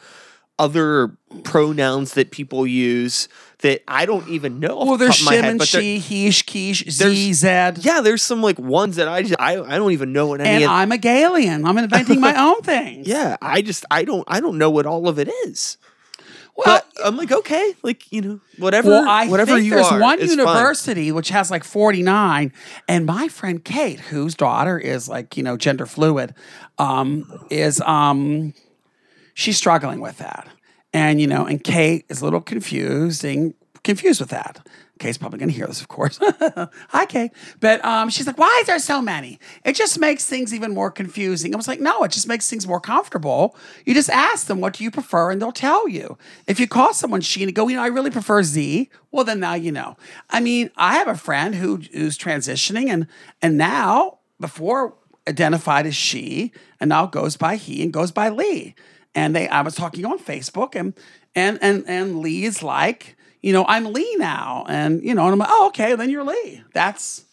other pronouns that people use that I don't even know. well, the there's top of my shim head, and she, heesh, There's- z, zed. Yeah, there's some like ones that I just I, I don't even know what any And of I'm a Galian. I'm inventing my own things. Yeah, I just I don't I don't know what all of it is. Well, But I'm like, okay, like, you know, whatever well, I whatever think you there's are. one university which has like 49, and my friend Kate, whose daughter is like you know gender fluid, um, is um, she's struggling with that, and you know, and Kate is a little confused and confused with that. Kate's probably going to hear this, of course. Hi, Kate. But um, she's like, why is there so many? It just makes things even more confusing. I was like, no, it just makes things more comfortable. You just ask them, what do you prefer? And they'll tell you. If you call someone she and go, you know, I really prefer Z, well, then now you know. I mean, I have a friend who who's transitioning and and now, before identified as she, and now goes by he and goes by Lee. and they I was talking on Facebook, and and and and Lee's like, you know, I'm Lee now, and you know, and I'm like, oh, okay, then you're Lee. That's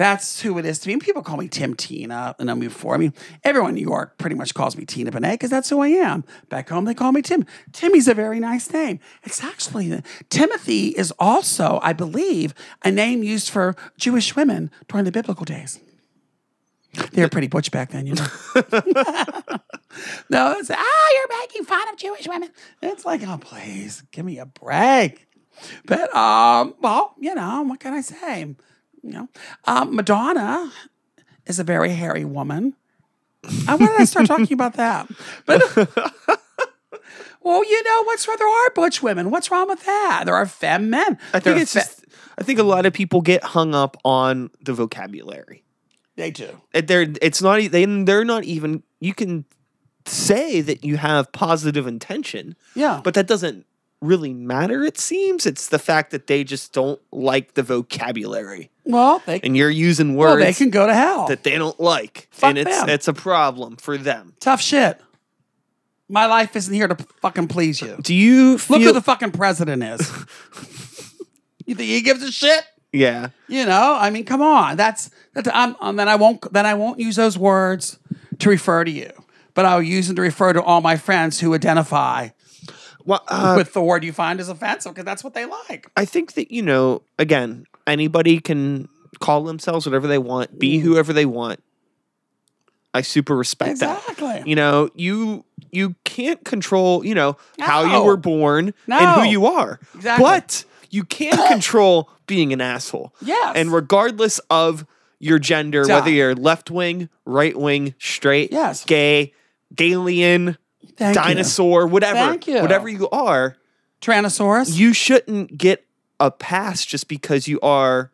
that's who it is to me. And people call me Tim Tina, and I'm before. I mean, everyone in New York pretty much calls me Tina Bonet because that's who I am. Back home, they call me Tim. Timmy's a very nice name. It's actually Timothy is also, I believe, a name used for Jewish women during the biblical days. They were pretty butch back then, you know. no, it's ah, you're making fun of Jewish women. It's like, oh, please, give me a break. But um, well, you know, what can I say? You know, um, Madonna is a very hairy woman. I when did I start talking about that? But well, you know, what's wrong? There are butch women. What's wrong with that? There are femme men. I think it's fe- just. I think a lot of people get hung up on the vocabulary. they do. They're it's not e- they they're not even. You can say that you have positive intention, Yeah, but that doesn't really matter. It seems it's the fact that they just don't like the vocabulary, well, they and you're using well words they can go to hell. that they don't like, Fuck and it's them. it's a problem for them. Tough shit. My life isn't here to fucking please you. Do you feel? Look who the fucking president is. you think he gives a shit? yeah. You know, I mean, come on. That's that's. I'm, um, then I won't. Then I won't use those words to refer to you, but I'll use them to refer to all my friends who identify Well, uh, with the word you find as offensive because that's what they like. I think that you know, again, anybody can call themselves whatever they want, be whoever they want. I super respect that. Exactly. You know, you you can't control, you know, how you were born and who you are. Exactly. But you can control being an asshole. Yes. And regardless of your gender, Yeah. whether you're left wing, right wing, straight, Yes. gay, alien, Thank you. dinosaur, whatever, Thank you. whatever you are, Tyrannosaurus. you shouldn't get a pass just because you are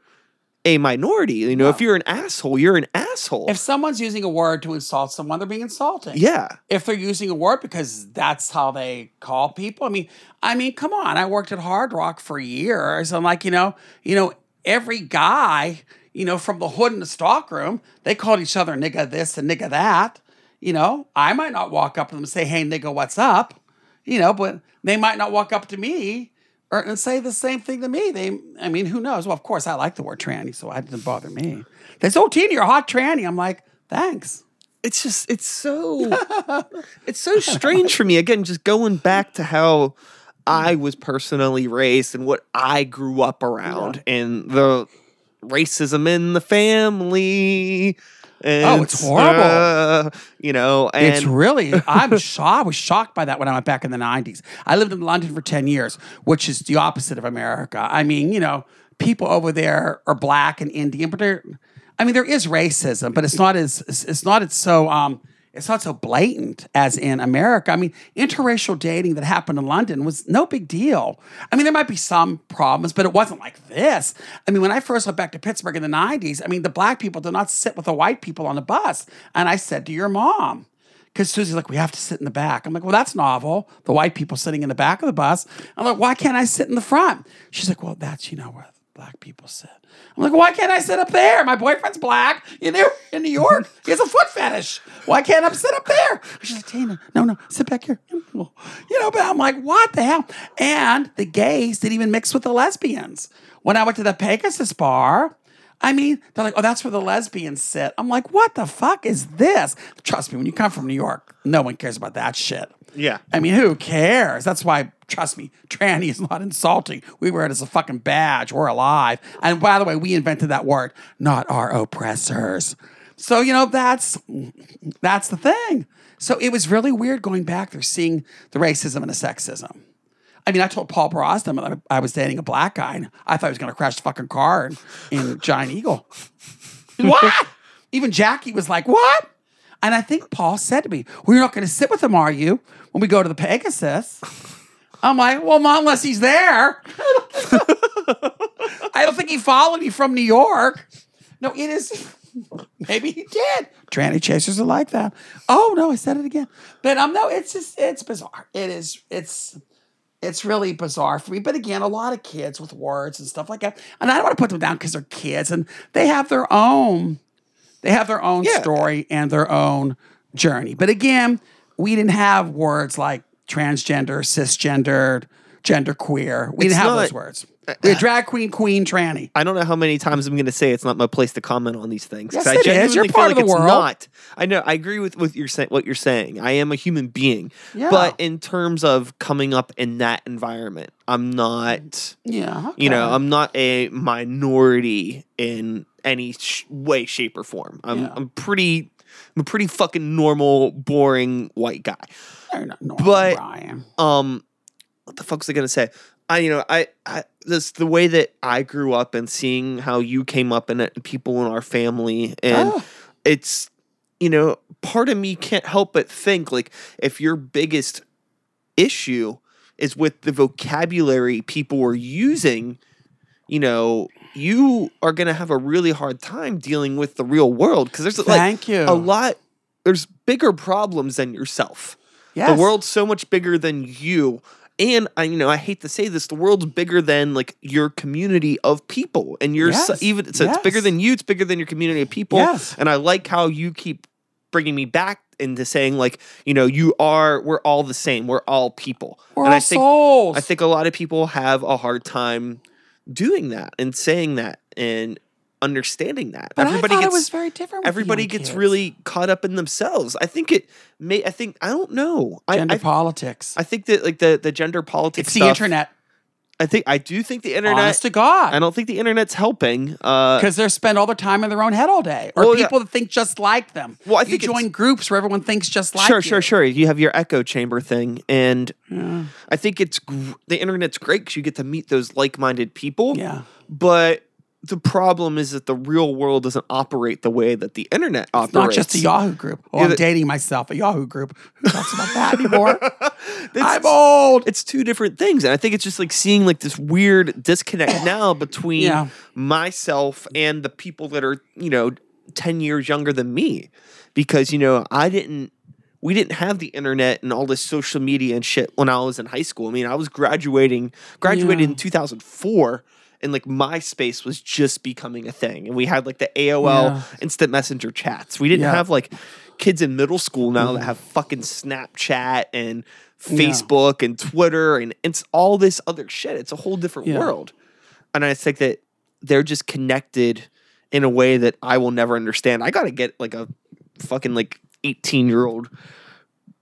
a minority. You know, if you're an asshole, you're an asshole. if someone's using a word to insult someone, they're being insulting. yeah. if they're using a word because that's how they call people. I mean, I mean, come on. I worked at Hard Rock for years. I'm like, you know, you know, every guy, you know, from the hood in the stockroom, they called each other nigga this and nigga that. You know, I might not walk up to them and say, "Hey, nigga, what's up?" You know, but they might not walk up to me or and say the same thing to me. They, I mean, who knows? Well, of course, I like the word tranny, so it didn't bother me. They say, "Oh, Tina, you're a hot tranny." I'm like, thanks. It's just it's so it's so strange for me. Again, just going back to how I was personally raised and what I grew up around and the racism in the family. And, Oh, it's horrible. uh, you know, and it's really I'm shocked. I was shocked by that when I went back in the 90s. I lived in London for 10 years, which is the opposite of America. I mean, you know, people over there are black and Indian, but they're I mean, there is racism, but it's not as it's it's not as so um it's not so blatant as in America. I mean, interracial dating that happened in London was no big deal. I mean, there might be some problems, but it wasn't like this. I mean, when I first went back to Pittsburgh in the 90s, I mean, the black people did not sit with the white people on the bus. And I said to your mom, because Susie's like, we have to sit in the back. I'm like, well, that's novel. The white people sitting in the back of the bus. I'm like, why can't I sit in the front? She's like, well, that's, you know, where black people sit. I'm like, why can't I sit up there? My boyfriend's black. You know, in New York, he has a foot fetish. Why can't I sit up there? She's like, Tina, no, no, sit back here. You know, but I'm like, what the hell? And the gays didn't even mix with the lesbians. When I went to the Pegasus bar, I mean, they're like, oh, that's where the lesbians sit. I'm like, what the fuck is this? Trust me, when you come from New York, no one cares about that shit. Yeah. I mean, who cares? That's why, trust me, tranny is not insulting. We wear it as a fucking badge. We're alive. And by the way, we invented that word, not our oppressors. So, you know, that's that's the thing. So it was really weird going back there, seeing the racism and the sexism. I mean, I told Paul Brosnan that I was dating a black guy, and I thought he was going to crash the fucking car in, in Giant Eagle. what? Even Jackie was like, what? And I think Paul said to me, well, you're not going to sit with him, are you, when we go to the Pegasus? I'm like, well, not unless he's there. I don't think he followed me from New York. No, it is. Maybe he did. Tranny chasers are like that. Oh no, I said it again. But um, no, it's just it's bizarre. It is. It's it's really bizarre for me. But again, a lot of kids with words and stuff like that. And I don't want to put them down because they're kids and they have their own. They have their own Yeah. story and their own journey. But again, we didn't have words like transgender, cisgendered, genderqueer. We It's didn't have not- those words. Uh, we had drag queen, queen, tranny. I don't know how many times I'm going to say it's not my place to comment on these things. Yes, I it is. You're feel part like of the it's world. Not. I know. I agree with with your what you're saying. I am a human being, Yeah. but in terms of coming up in that environment, I'm not. Yeah. You know. I'm not a minority in any sh- way, shape, or form. I'm Yeah. I'm pretty. I'm a pretty fucking normal, boring white guy. Normal, but- Brian. um what the fuck's I gonna say? I you know I I this the way that I grew up and seeing how you came up and people in our family and Oh. it's you know part of me can't help but think like if your biggest issue is with the vocabulary people are using you know you are going to have a really hard time dealing with the real world because there's like a lot there's bigger problems than yourself Yes. the world's so much bigger than you. And I, you know, I hate to say this, the world's bigger than like your community of people, and you're so, even so it's bigger than you. It's bigger than your community of people. Yes. And I like how you keep bringing me back into saying like, you know, you are, we're all the same. We're all people. We're and all I think souls. I think a lot of people have a hard time doing that and saying that and understanding that. but Everybody I thought gets it was very different. everybody gets kids. really caught up in themselves. I think it may. I think I don't know. Gender I, politics. I think that like the the gender politics. it's the internet. I think I do think the internet. Honest to God. I don't think the internet's helping. Uh, because they spend all their time in their own head all day, or Well, yeah. people that think just like them. Well, I you think join groups where everyone thinks just like sure, you. sure, sure. You have your echo chamber thing, and Yeah. I think it's gr- the internet's great because you get to meet those like-minded people. Yeah. But the problem is that the real world doesn't operate the way that the internet operates. Not just a Yahoo group. Oh, Yeah, I'm dating myself. A Yahoo group. Who talks about that anymore? It's- I'm old. it's two different things and i think it's just like seeing like this weird disconnect now between Yeah. myself and the people that are you know 10 years younger than me because you know i didn't we didn't have the internet and all this social media and shit when i was in high school i mean i was graduating graduated Yeah. in 2004 and like MySpace was just becoming a thing, and we had like the AOL Yeah. instant messenger chats. We didn't Yeah. Mm. have like kids in middle school now that have fucking Snapchat and Facebook and Twitter and it's all this other shit. It's a whole different Yeah. world. And I think that they're just connected in a way that I will never understand. I got to get like a fucking like 18 year old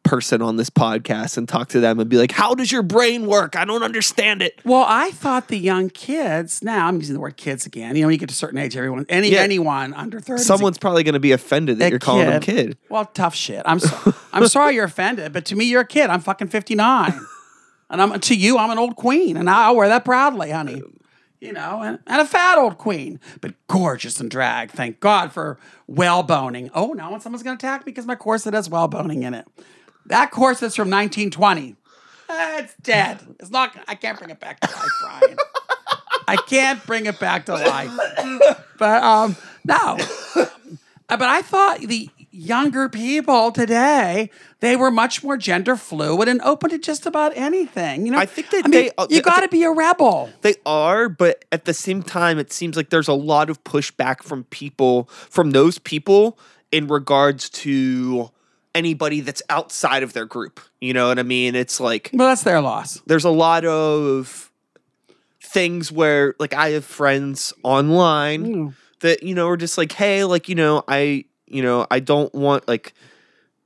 person on this podcast and talk to them and be like, how does your brain work? I don't understand it. Well, I thought the young kids. Now I'm using the word kids again. You know, when you get to a certain age, everyone, any Yeah. anyone under thirty, is a Someone's probably going to be offended that you're calling them kid. Well, tough shit. I'm so, I'm sorry you're offended, but to me, you're a kid. I'm fucking 59, and I'm to you, I'm an old queen, and I'll wear that proudly, honey. Um, you know, and, and a fat old queen, but gorgeous and drag. Thank God for whale boning. Oh, now when someone's going to attack me because my corset has whale boning in it. That corset's from 1920. Eh, It's dead. It's not. I can't bring it back to life, Brian. I can't bring it back to life. But um, no. Uh, But I thought the younger people today they were much more gender fluid and open to just about anything. You know, I think that mean, they- uh, you got to be a rebel. They are, but at the same time, it seems like there's a lot of pushback from people, from those people, in regards to anybody that's outside of their group. You know what I mean? It's like Well, that's their loss. there's a lot of things where, like, I have friends online Mm. that you know are just like, hey, like, you know, I, you know, I don't want like,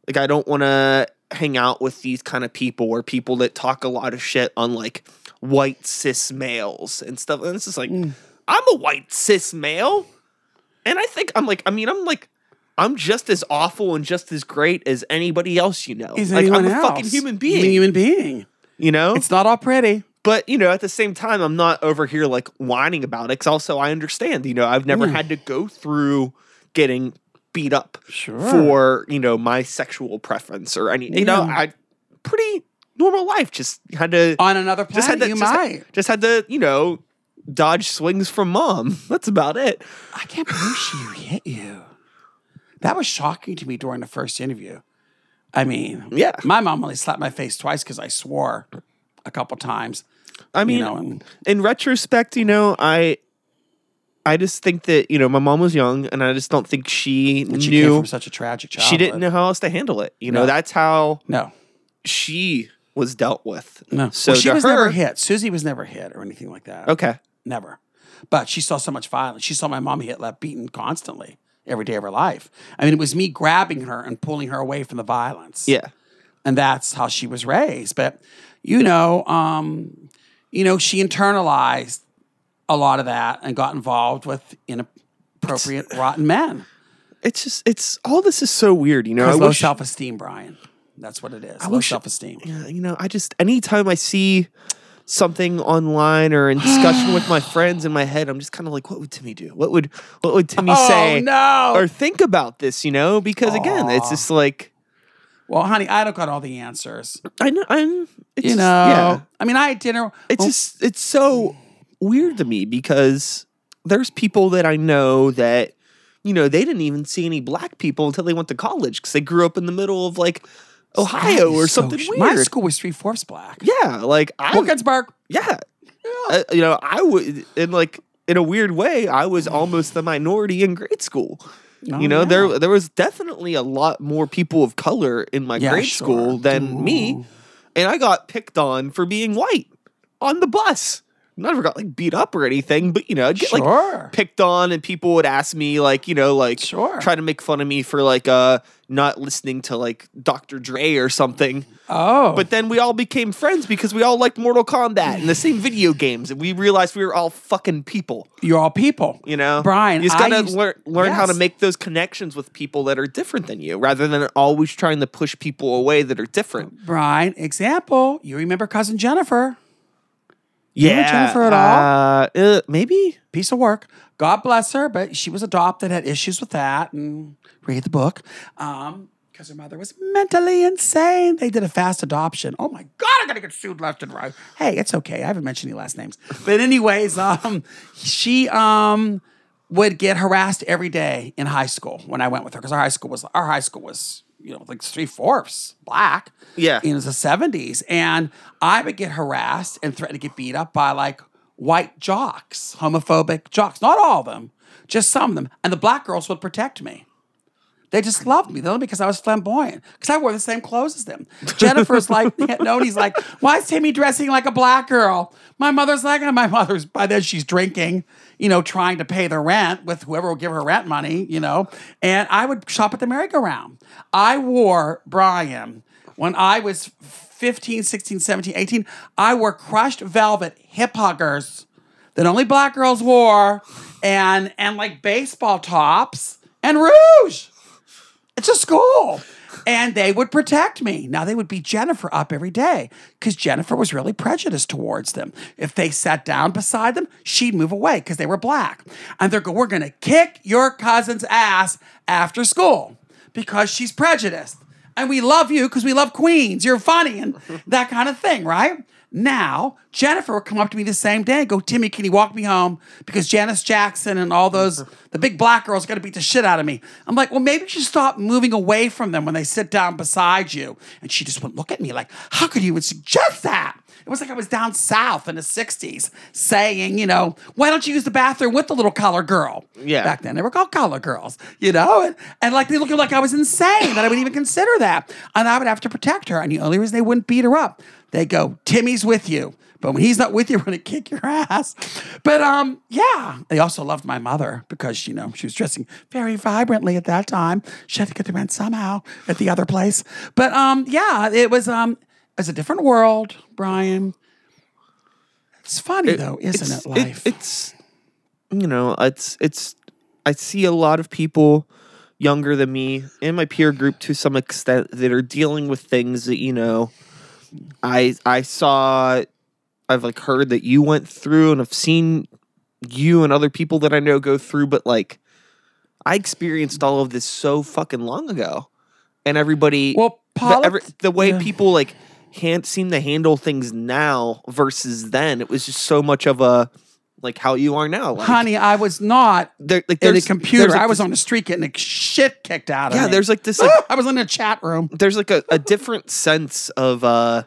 like, I don't want to hang out with these kind of people or people that talk a lot of shit on like white cis males and stuff. And it's just like, Mm. I'm a white cis male, and I think I'm like, I mean, I'm like. I'm just as awful and just as great as anybody else you know. Is like I'm a else? fucking human being. human being. you know? It's not all pretty. but you know at the same time i'm not over here like whining about it because also i understand you know i've never Mm. had to go through getting beat up Sure. for you know my sexual preference or any you know i pretty normal life just had to On another planet, just had to you just, might. had, just had to you know dodge swings from mom that's about it I can't believe she hit you. That was shocking to me during the first interview. I mean, Yeah. my mom only slapped my face twice because I swore a couple times. i mean you know, and in retrospect you know i I just think that you know my mom was young, and I just don't think she she knew from such a tragic childhood. she didn't know how else to handle it. You know, No. that's how No, she was dealt with. no. So well, she was her- never hit. Susie was never hit or anything like that. Okay. Never. But she saw so much violence. She saw my mom hit left beaten constantly every day of her life. I mean, it was me grabbing her and pulling her away from the violence. Yeah. and that's how she was raised. But you know, um, you know, she internalized a lot of that and got involved with inappropriate, rotten men. It's just it's all this is so weird. You know, I low self esteem, Brian. That's what it is. low wish- self esteem. Yeah, you know, I just anytime I see something online or in discussion with my friends in my head, I'm just kind of like, what would Timmy do? What would what would Timmy Oh say? no! Or think about this, you know? Because again, it's just like well, honey, I don't got all the answers. I know I'm it's You know, yeah. I mean, I had dinner. It's well, just it's so weird to me because there's people that I know that you know they didn't even see any black people until they went to college because they grew up in the middle of like Ohio or so something sh- weird. My school was three fourths black. yeah, like I Wilkinsburg. yeah, Uh, you know I would in like in a weird way I was almost the minority in grade school. Oh, you know yeah. there there was definitely a lot more people of color in my Yeah, grade sure. school than me, and I got picked on for being white on the bus. Never got like beat up or anything, but you know, I'd get like picked on, and people would ask me like, you know, like Sure. try to make fun of me for like uh not listening to like Dr. Dre or something. Oh, But then we all became friends because we all liked Mortal Kombat and the same video games, and we realized we were all fucking people. you're all people. You know, Brian, you just gotta used- learn learn how to make those connections with people that are different than you, rather than always trying to push people away that are different. Brian, example, you remember cousin Jennifer? Yeah, you Jennifer at all? Uh, uh, maybe. Piece of work. God bless her, but she was adopted, had issues with that, and read the book. Um, because her mother was mentally insane. They did a fast adoption. Oh my God, I'm gonna get sued left and right. Hey, it's okay. I haven't mentioned any last names. But anyways, um, she um would get harassed every day in high school when I went with her because our high school was our high school was you know like three fourths black. Yeah. in the seventies, and I would get harassed and threatened to get beat up by like white jocks, homophobic jocks. Not all of them, just some of them, and the black girls would protect me. They just loved me. They loved me because I was flamboyant. Because I wore the same clothes as them. Jennifer's like, no, he's like, why is Timmy dressing like a black girl? My mother's like, and my mother's by then she's drinking, you know, trying to pay the rent with whoever will give her rent money, you know. And I would shop at the merry-go-round. I wore Brian when I was 15, 16, 17, 18. I wore crushed velvet hip huggers that only black girls wore, and and like baseball tops and rouge. It's a school. And they would protect me. Now they would beat Jennifer up every day because Jennifer was really prejudiced towards them. If they sat down beside them, she'd move away because they were black. And they're go, we're gonna kick your cousin's ass after school because she's prejudiced. And we love you because we love queens. You're funny and that kind of thing, right? Now, Jennifer would come up to me the same day and go, Timmy, can you walk me home? Because Janice Jackson and all those, the big black girls, are going to beat the shit out of me. I'm like, well, maybe you should stop moving away from them when they sit down beside you. And she just wouldn't look at me like, how could you even suggest that? It was like I was down south in the 60s saying, you know, why don't you use the bathroom with the little collar girl? Yeah. Back then they were called collar girls, you know? And, and like they looked like I was insane that I would even consider that. And I would have to protect her. And the only reason they wouldn't beat her up, they go, Timmy's with you. But when he's not with you, we're gonna kick your ass. But um, yeah. They also loved my mother because you know she was dressing very vibrantly at that time. She had to get the rent somehow at the other place. But um, yeah, it was um, it was a different world, Brian. It's funny though, isn't it's, it? Life. it's you know, it's it's I see a lot of people younger than me in my peer group to some extent that are dealing with things that you know I I saw I've like heard that you went through and I've seen you and other people that I know go through but like I experienced all of this so fucking long ago and everybody well, the, every, the way yeah. people like can't seem to handle things now versus then it was just so much of a like how you are now like, honey, I was not there, like in a computer. like, I was this- on the street getting the shit kicked out of yeah me. there's like this like I was in a chat room. there's like a, a different sense of uh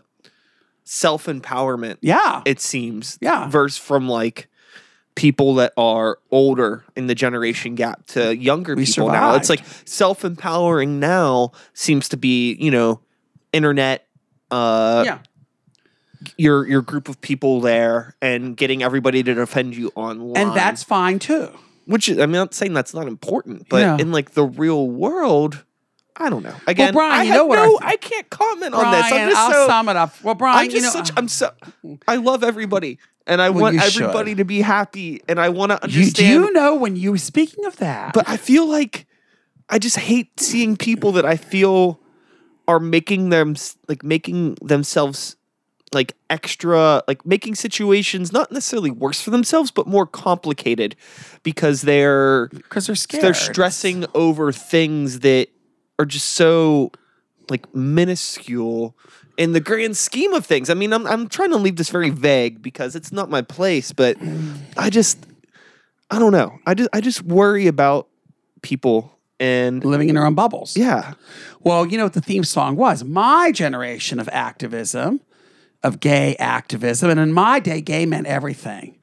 self-empowerment Yeah. it seems Yeah. verse from like people that are older in the generation gap to younger people now. It's like self empowering now seems to be, you know, internet uh yeah. your your group of people there and getting everybody to defend you online. And that's fine too. which is, I'm not saying that's not important, but Yeah. in like the real world, I don't know. Again, Brian, I you know what no, I I can't comment Brian, on this. I'm just I'll so sum it up. Well, Brian, I'm just you know, such I'm so I love everybody and I Well, want everybody should. to be happy and I want to you, understand do you know when you speaking of that? but I feel like I just hate seeing people that I feel are making them like making themselves like extra like making situations not necessarily worse for themselves but more complicated because they're because they're scared. they're stressing over things that are just so like minuscule in the grand scheme of things. I mean, I'm I'm trying to leave this very vague because it's not my place, but I just I don't know. I just I just worry about people and living in their own bubbles. yeah. Well, you know what the theme song was? My generation of activism, of gay activism, and in my day, gay meant everything.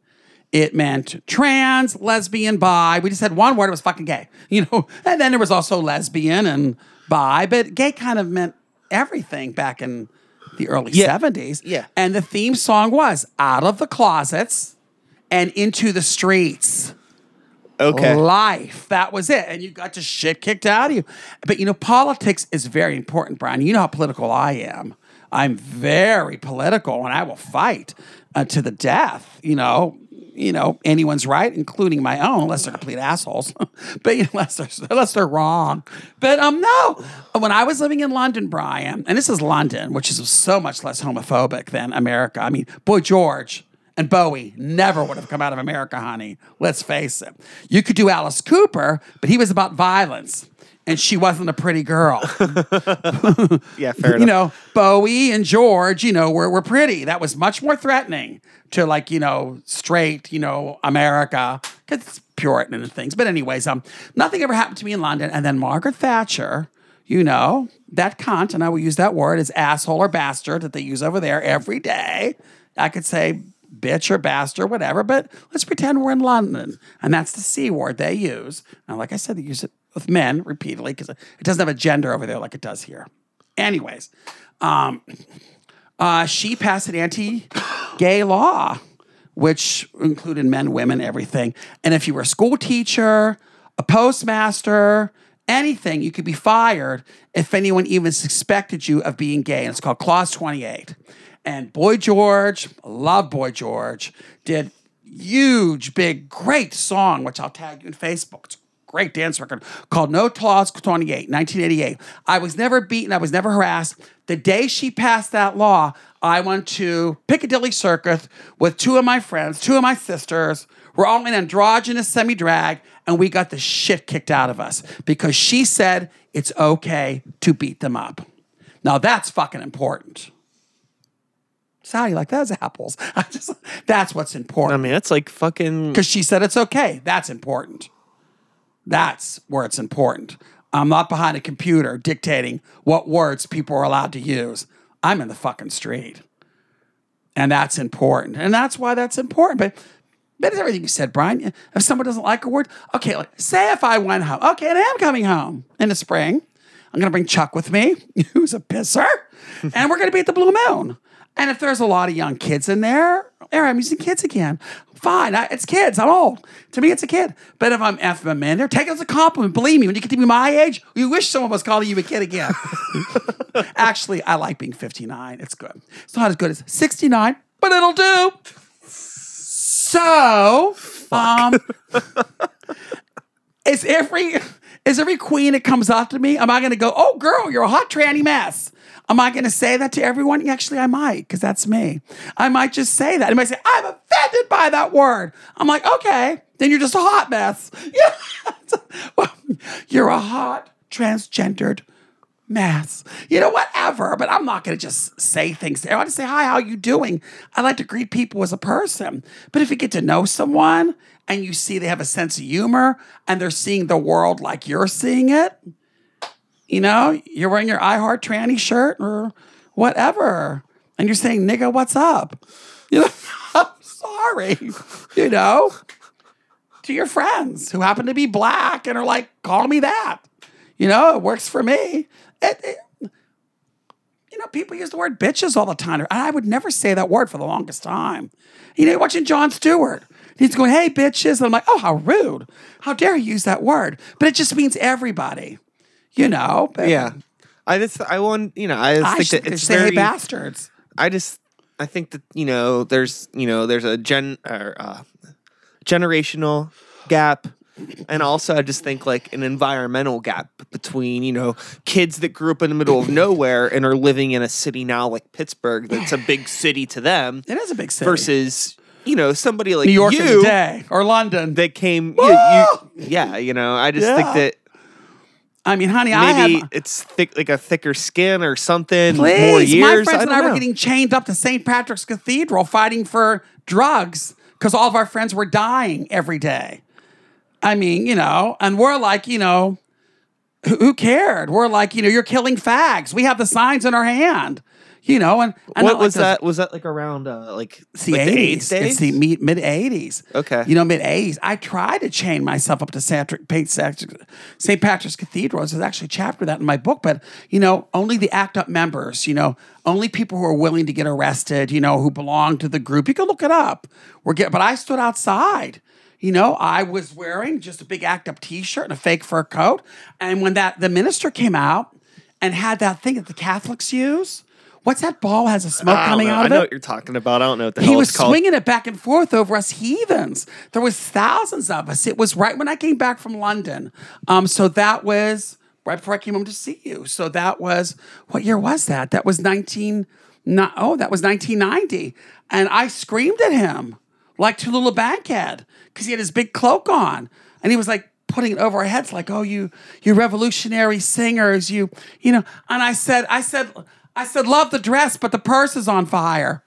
It meant trans, lesbian, bi. We just had one word, it was fucking gay. You know, and then there was also lesbian and bi, but gay kind of meant everything back in the early Yeah. 70s. Yeah. And the theme song was out of the closets and into the streets Okay. life. That was it. And you got to shit kicked out of you. But you know, politics is very important, Brian. You know how political I am. I'm very political and I will fight uh, to the death, you know. You know, anyone's right, including my own, unless they're complete assholes. but you know, unless they're unless they're wrong. But um, no. When I was living in London, Brian, and this is London, which is so much less homophobic than America. I mean, boy George, and Bowie never would have come out of America, honey. Let's face it. You could do Alice Cooper, but he was about violence, and she wasn't a pretty girl. yeah, fair enough. you know, Bowie and George, you know, were, were pretty. That was much more threatening to like, you know, straight, you know, America, because it's Puritan and things. But anyways, um, nothing ever happened to me in London. And then Margaret Thatcher, you know, that cunt, and I will use that word as asshole or bastard that they use over there every day. I could say bitch or bastard, whatever, but let's pretend we're in London. And that's the C word they use. Now, like I said, they use it with men repeatedly because it doesn't have a gender over there like it does here. Anyways, um, uh, she passed an anti-gay law, which included men, women, everything. And if you were a school teacher, a postmaster, anything, you could be fired if anyone even suspected you of being gay. And it's called Clause 28. And Boy George, love Boy George, did huge, big, great song, which I'll tag you in Facebook. It's a great dance record called No Clause 28, 1988. I was never beaten, I was never harassed. The day she passed that law, I went to Piccadilly Circus with two of my friends, two of my sisters. We're all in androgynous semi drag, and we got the shit kicked out of us because she said it's okay to beat them up. Now that's fucking important. Sally, like that's apples. I just that's what's important. I mean, that's like fucking because she said it's okay. That's important. That's where it's important. I'm not behind a computer dictating what words people are allowed to use. I'm in the fucking street. And that's important. And that's why that's important. But that is everything you said, Brian. If someone doesn't like a word, okay, like, say if I went home. Okay, and I am coming home in the spring. I'm going to bring Chuck with me, who's a pisser, and we're going to be at the Blue Moon. And if there's a lot of young kids in there, there I'm using kids again. Fine, I, it's kids. I'm old. To me, it's a kid. But if I'm effing them in there, take it as a compliment. Believe me, when you get to be my age, you wish someone was calling you a kid again. Actually, I like being 59. It's good. It's not as good as 69, but it'll do. So, um, is every is every queen that comes up to me, am I going to go, oh, girl, you're a hot tranny mess? Am I going to say that to everyone? Actually, I might, because that's me. I might just say that. I might say, I'm offended by that word. I'm like, okay, then you're just a hot mess. You're a hot transgendered mess. You know, whatever. But I'm not going to just say things. I want to say, hi, how you doing? I like to greet people as a person. But if you get to know someone and you see they have a sense of humor and they're seeing the world like you're seeing it, you know, you're wearing your I Heart Tranny shirt or whatever, and you're saying, nigga, what's up? You know, I'm sorry. You know, to your friends who happen to be black and are like, call me that. You know, it works for me. It, it, you know, people use the word bitches all the time. And I would never say that word for the longest time. You know, you're watching Jon Stewart. He's going, hey, bitches. And I'm like, oh, how rude. How dare you use that word? But it just means everybody, you know? But Yeah. I just I want you know I just I think that it's say, very hey, bastards. I just I think that you know there's you know there's a gen or uh, generational gap and also I just think like an environmental gap between you know kids that grew up in the middle of nowhere and are living in a city now like Pittsburgh that's a big city to them It is a big city. versus you know somebody like New York in you the day or London. that came you, you, yeah you know I just Yeah. think that I mean, honey, I had maybe it's thick like a thicker skin or something Please, more years my friends and don't I were getting chained up to St. Patrick's Cathedral fighting for drugs because all of our friends were dying every day. I mean, you know, and we're like, you know, who cared? We're like, you know, you're killing fags. We have the signs in our hand, you know, and, and what like was those- that? Was that like around uh, like, It's the like eighties. days? It's the mid eighties. Okay. You know, mid eighties. I tried to chain myself up to St. St. Patrick's Cathedral. There's actually a chapter of that in my book, but you know, only the ACT UP members, you know, only people who are willing to get arrested, you know, who belong to the group. You can look it up. We're get but I stood outside. You know, I was wearing just a big ACT UP t-shirt and a fake fur coat. And when that the minister came out and had that thing that the Catholics use, what's that ball has a smoke coming know. out of it? I know what you're talking about. I don't know what the he hell was it's called. swinging it back and forth over us heathens. There was thousands of us. It was right when I came back from London. Um, so that was right before I came home to see you. So that was what year was that? That was nineteen. Not, oh, that was 1990. And I screamed at him like Tallulah Bankhead because he had his big cloak on, and he was like putting it over our heads, like, "Oh, you, you revolutionary singers, you, you know." And I said, I said, I said, love the dress, but the purse is on fire.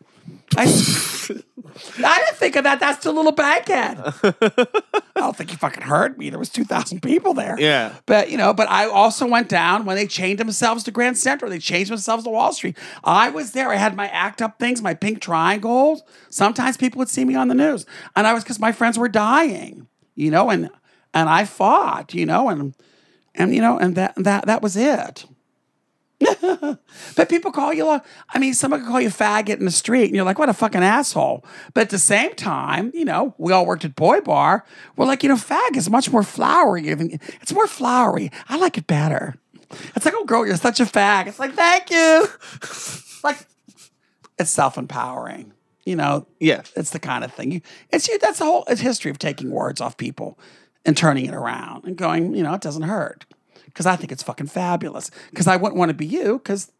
I, I didn't think of that. That's the little baghead. I don't think he fucking heard me. There was 2,000 people there. Yeah. But, you know, but I also went down when they changed themselves to Grand Central. They changed themselves to Wall Street. I was there. I had my act up things, my pink triangles. Sometimes people would see me on the news. And I was because my friends were dying, you know, and and I fought, you know, and and you know, and that that that was it. But people call you, a- I mean, someone could call you faggot in the street, and you're like, what a fucking asshole. But at the same time, you know, we all worked at Boy Bar. We're like, you know, fag is much more flowery. It's more flowery. I like it better. It's like, oh, girl, you're such a fag. It's like, thank you. like, it's self empowering. You know, Yeah. it's the kind of thing you. It's you. That's the whole it's history of taking words off people and turning it around and going. You know, it doesn't hurt because I think it's fucking fabulous. Because I wouldn't want to be you because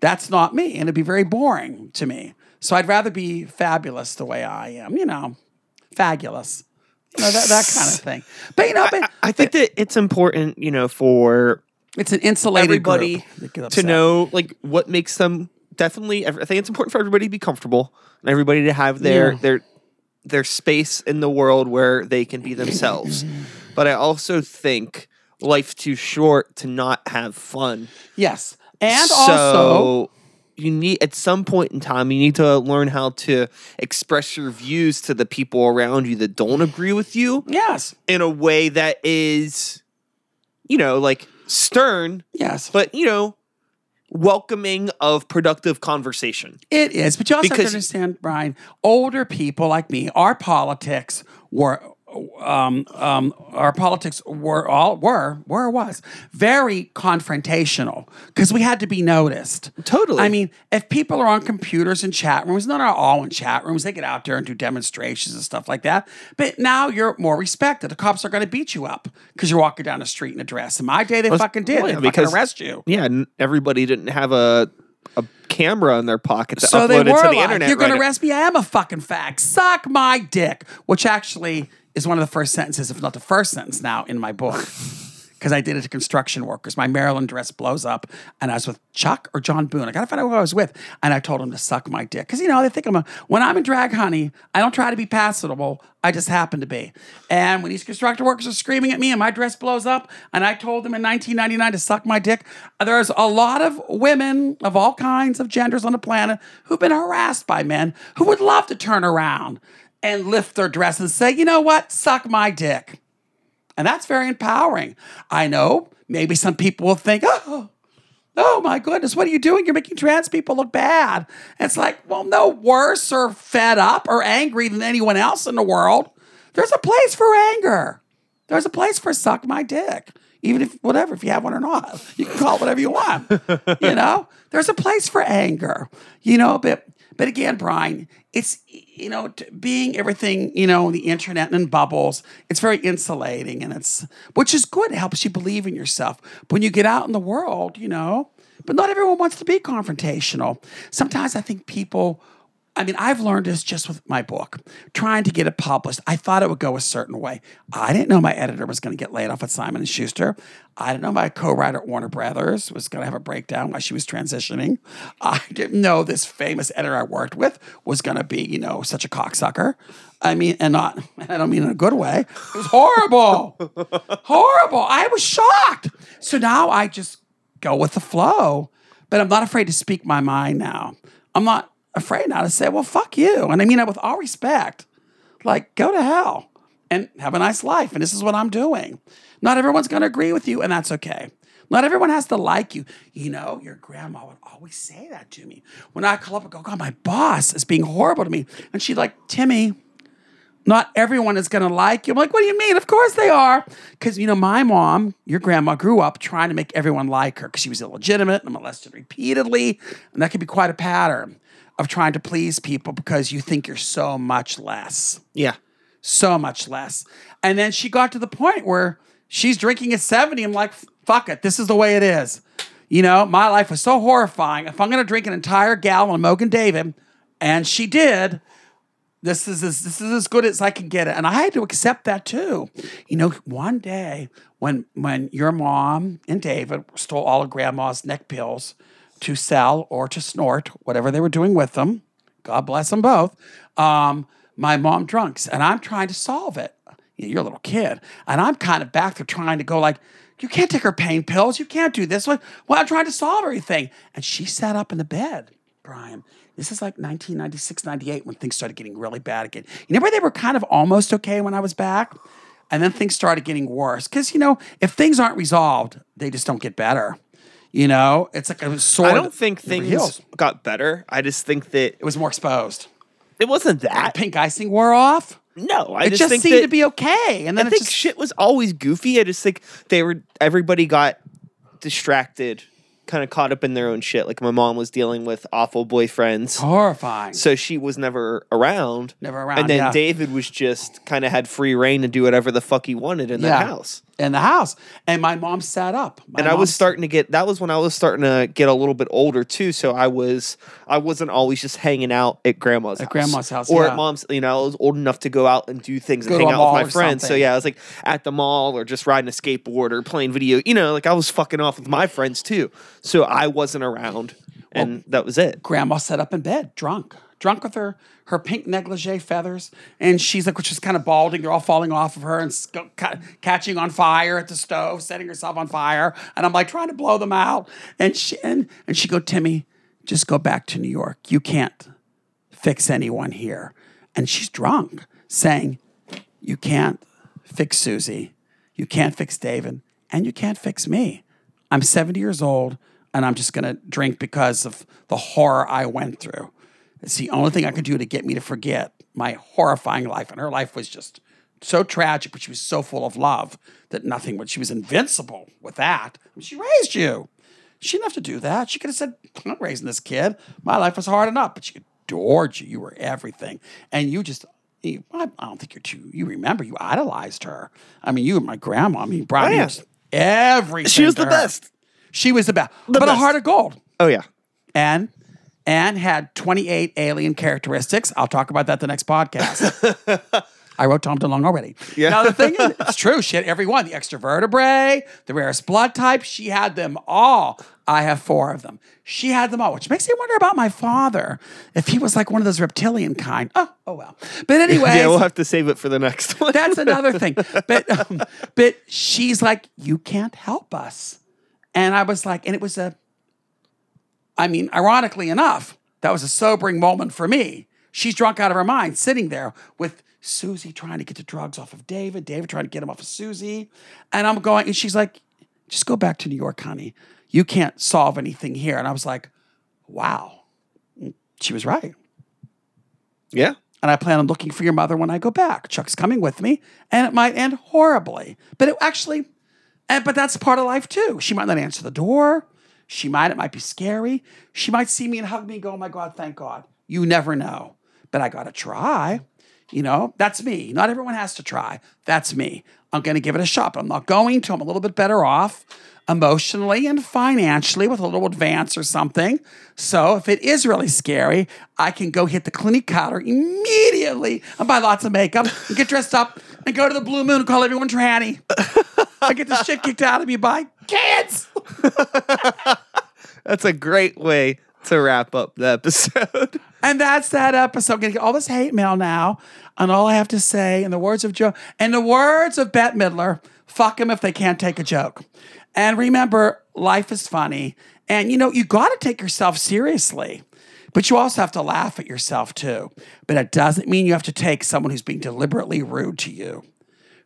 that's not me, and it'd be very boring to me. So I'd rather be fabulous the way I am. You know, fabulous. You know that that kind of thing. But you know, but, I think that it's important, you know, for it's an insulated everybody group to know like what makes them definitely. I think it's important for everybody to be comfortable and everybody to have their Yeah. their their space in the world where they can be themselves. but I also think life's too short to not have fun. Yes, and so also you need at some point in time you need to learn how to express your views to the people around you that don't agree with you yes, in a way that is you know like stern yes, but you know welcoming of productive conversation It is, but you also have to understand, Brian. Older people like me, our politics were, um, um, our politics were all were were was very confrontational because we had to be noticed. Totally. I mean, if people are on computers and chat rooms, not all in chat rooms, they get out there and do demonstrations and stuff like that. But now you're more respected. The cops are going to beat you up because you're walking down the street in a dress. In my day, they fucking did. well, they fucking arrest you. yeah everybody didn't have a a camera in their pocket to So upload it to the like, internet "You're going right to arrest me? I am a fucking fag. Suck my dick," which actually is one of the first sentences, if not the first sentence, now in my book. Because I did it to construction workers. My Marilyn dress blows up, and I was with Chuck or John Boone. I gotta find out who I was with, and I told him to suck my dick. Because you know they think I'm a. When I'm in drag, honey, I don't try to be passable. I just happen to be. And when these construction workers are screaming at me, and my dress blows up, and I told them in 1999 to suck my dick, there's a lot of women of all kinds of genders on the planet who've been harassed by men who would love to turn around and lift their dress and say, you know what, suck my dick. And that's very empowering. I know maybe some people will think, oh, oh my goodness, what are you doing? You're making trans people look bad. And it's like, well, no worse or fed up or angry than anyone else in the world. There's a place for anger. There's a place for suck my dick. Even if whatever, if you have one or not, you can call it whatever you want. you know, there's a place for anger. You know, but but again, Brian, it's you know being everything you know the internet and bubbles. It's very insulating, and it's which is good. It helps you believe in yourself. But when you get out in the world, you know, but not everyone wants to be confrontational. Sometimes I think people I mean, I've learned this just with my book, trying to get it published. I thought it would go a certain way. I didn't know my editor was going to get laid off at Simon and Schuster. I didn't know my co-writer Warner Brothers was going to have a breakdown while she was transitioning. I didn't know this famous editor I worked with was going to be, you know, such a cocksucker. I mean, and not, I don't mean in a good way. It was horrible, horrible. I was shocked. So now I just go with the flow, but I'm not afraid to speak my mind now. I'm not afraid now to say, well, fuck you. And I mean that with all respect. Like, go to hell and have a nice life. And this is what I'm doing. Not everyone's going to agree with you, and that's okay. Not everyone has to like you. You know, your grandma would always say that to me. When I call up and go, God, my boss is being horrible to me. And she'd like, Timmy, not everyone is going to like you. I'm like, what do you mean? Of course they are. Because, you know, my mom, your grandma, grew up trying to make everyone like her because she was illegitimate and molested repeatedly. And that could be quite a pattern of trying to please people because you think you're so much less. Yeah. So much less. And then she got to the point where she's drinking at 70. I'm like, fuck it. This is the way it is. You know, my life was so horrifying. If I'm going to drink an entire gallon of Mogen David, and she did, this is as, this is as good as I can get it. And I had to accept that too. You know, one day when when your mom and David stole all of grandma's neck pills, to sell or to snort, whatever they were doing with them. God bless them both. Um, my mom drunks, and I'm trying to solve it. You're a little kid, and I'm kind of back there trying to go like, you can't take her pain pills. You can't do this. Well, I'm trying to solve everything. And she sat up in the bed, Brian. This is like 1996, 98 when things started getting really bad again. You know where they were kind of almost okay when I was back? And then things started getting worse. Because, you know, if things aren't resolved, they just don't get better. You know, it's like a sword. I don't think things got better. I just think that It was more exposed. it wasn't that. Pink icing wore off. No, I it just, just, seemed to be okay. And then I think just shit was always goofy. I just think they were everybody got distracted, kind of caught up in their own shit. Like my mom was dealing with awful boyfriends. horrifying. So she was never around. Never around, And then yeah. David was just kind of had free reign to do whatever the fuck he wanted in Yeah. that house. In the house. And my mom sat up. My and I was starting to get that was when I was starting to get a little bit older too. So I was I wasn't always just hanging out at grandma's At house. grandma's house, Or yeah. at mom's, you know, I was old enough to go out and do things Go and hang out with my friends. So yeah, I was like at the mall or just riding a skateboard or playing video, you know, like I was fucking off with my friends too. So I wasn't around and that was it. grandma sat up in bed, drunk, drunk with her her pink negligee feathers, and she's like, which is kind of balding. They're all falling off of her and sc- ca- catching on fire at the stove, setting herself on fire. And I'm like trying to blow them out. And she and, and she go, Timmy, just go back to New York. You can't fix anyone here. And she's drunk, saying, you can't fix Susie, you can't fix David, and you can't fix me. I'm 70 years old and I'm just going to drink because of the horror I went through. It's the only thing I could do to get me to forget my horrifying life. And her life was just so tragic, but she was so full of love that nothing would, she was invincible with that. I mean, she raised you. She didn't have to do that. She could have said, I'm not raising this kid. My life was hard enough, but she adored you. You were everything. And you just, you, I don't think you're too, you remember, you idolized her. I mean, you and my grandma, I mean, Brian, Oh, yeah. was everything. She was the her. best. She was the best. The but a heart of gold. Oh yeah. And and had 28 alien characteristics. I'll talk about that the next podcast. I wrote Tom DeLonge already. Yeah. Now the thing is, it's true. She had every one. The extra vertebrae, the rarest blood type. She had them all. I have four of them. She had them all, which makes me wonder about my father. If he was like one of those reptilian kind. Oh, oh well. But anyway, Yeah, we'll have to save it for the next one. that's another thing. But um, but she's like, you can't help us. And I was like, and it was a, I mean, ironically enough, that was a sobering moment for me. she's drunk out of her mind, sitting there with Susie trying to get the drugs off of David, David trying to get him off of Susie. And I'm going, and she's like, just go back to New York, honey. You can't solve anything here. And I was like, wow. She was right. Yeah. And I plan on looking for your mother when I go back. Chuck's coming with me, and it might end horribly. But it actually, and, but that's part of life too. She might not answer the door. She might, it might be scary. She might see me and hug me and go, oh my God, thank God. You never know. But I got to try. You know, that's me. Not everyone has to try. That's me. I'm going to give it a shot. But I'm not going to. I'm a little bit better off emotionally and financially with a little advance or something. So if it is really scary, I can go hit the Clinique counter immediately and buy lots of makeup and get dressed up and go to the Blue Moon and call everyone tranny. I get the shit kicked out of me by kids. That's a great way to wrap up the episode. And that's that episode. I'm gonna get all this hate mail now. And all I have to say, in the words of Joe, in the words of Bette Midler, fuck them if they can't take a joke. And remember, life is funny. And you know, you gotta take yourself seriously. But you also have to laugh at yourself too. But it doesn't mean you have to take someone who's being deliberately rude to you,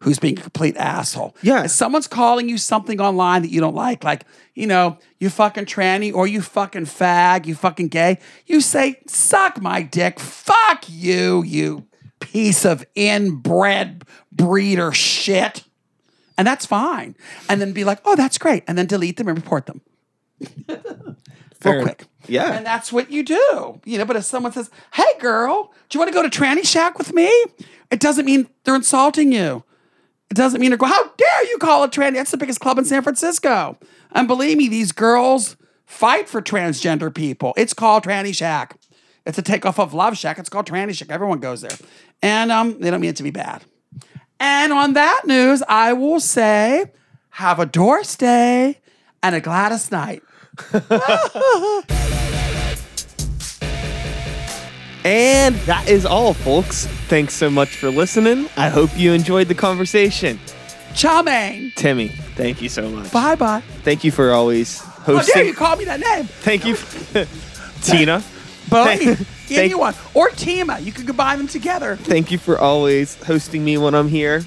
who's being a complete asshole. Yeah. If someone's calling you something online that you don't like, like, you know, you fucking tranny or you fucking fag, you fucking gay, you say, suck my dick. Fuck you, you piece of inbred breeder shit. And that's fine. And then be like, oh, that's great. And then delete them and report them. Fair. Real quick. Yeah. And that's what you do. You know, but if someone says, hey girl, do you want to go to Tranny Shack with me? It doesn't mean they're insulting you. It doesn't mean they're going, how dare you call it tranny? That's the biggest club in San Francisco. And believe me, these girls fight for transgender people. It's called Tranny Shack. It's a takeoff of Love Shack. It's called Tranny Shack. Everyone goes there. And um, they don't mean it to be bad. And on that news, I will say, have a Doris Day and a Gladys Knight. And that is all, folks. Thanks so much for listening. I hope you enjoyed the conversation. Chow mein. Timmy, thank you so much. Bye bye. Thank you for always oh, How dare hosting. you call me that name? Thank you, Tina. Thank- anyone. Or Tima. You could combine them together. Thank you for always hosting me when I'm here.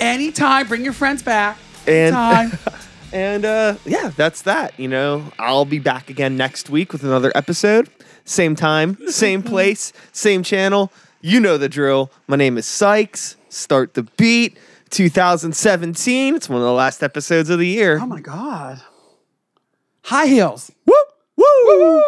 Anytime. Bring your friends back. And Anytime. and uh, yeah, that's that. You know, I'll be back again next week with another episode. Same time, same place, same channel. You know the drill. My name is Sykes. Start the beat. 2017. It's one of the last episodes of the year. oh my God. High heels. Woo! Woo! Woo!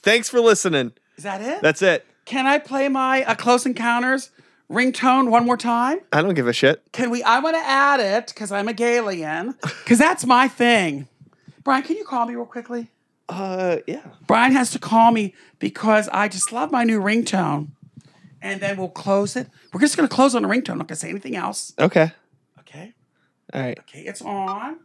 Thanks for listening. Is that it? That's it. Can I play my uh, Close Encounters ringtone one more time? I don't give a shit. Can we? I want to add it because I'm a Galian. Because that's my thing. Brian, can you call me real quickly? Uh, yeah. Brian has to call me because I just love my new ringtone. And then we'll close it. We're just going to close on the ringtone. I'm not going to say anything else. Okay. Okay. All right. Okay, it's on.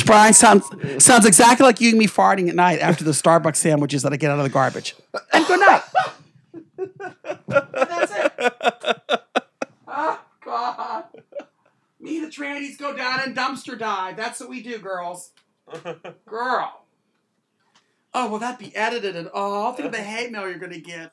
Which Brian sounds sounds exactly like you and me farting at night after the Starbucks sandwiches that I get out of the garbage. And good night. That's it. Oh God. Me the trannies go down and dumpster dive. That's what we do, girls. Girl. Oh, will that be edited at all? Think of the hate mail you're gonna get.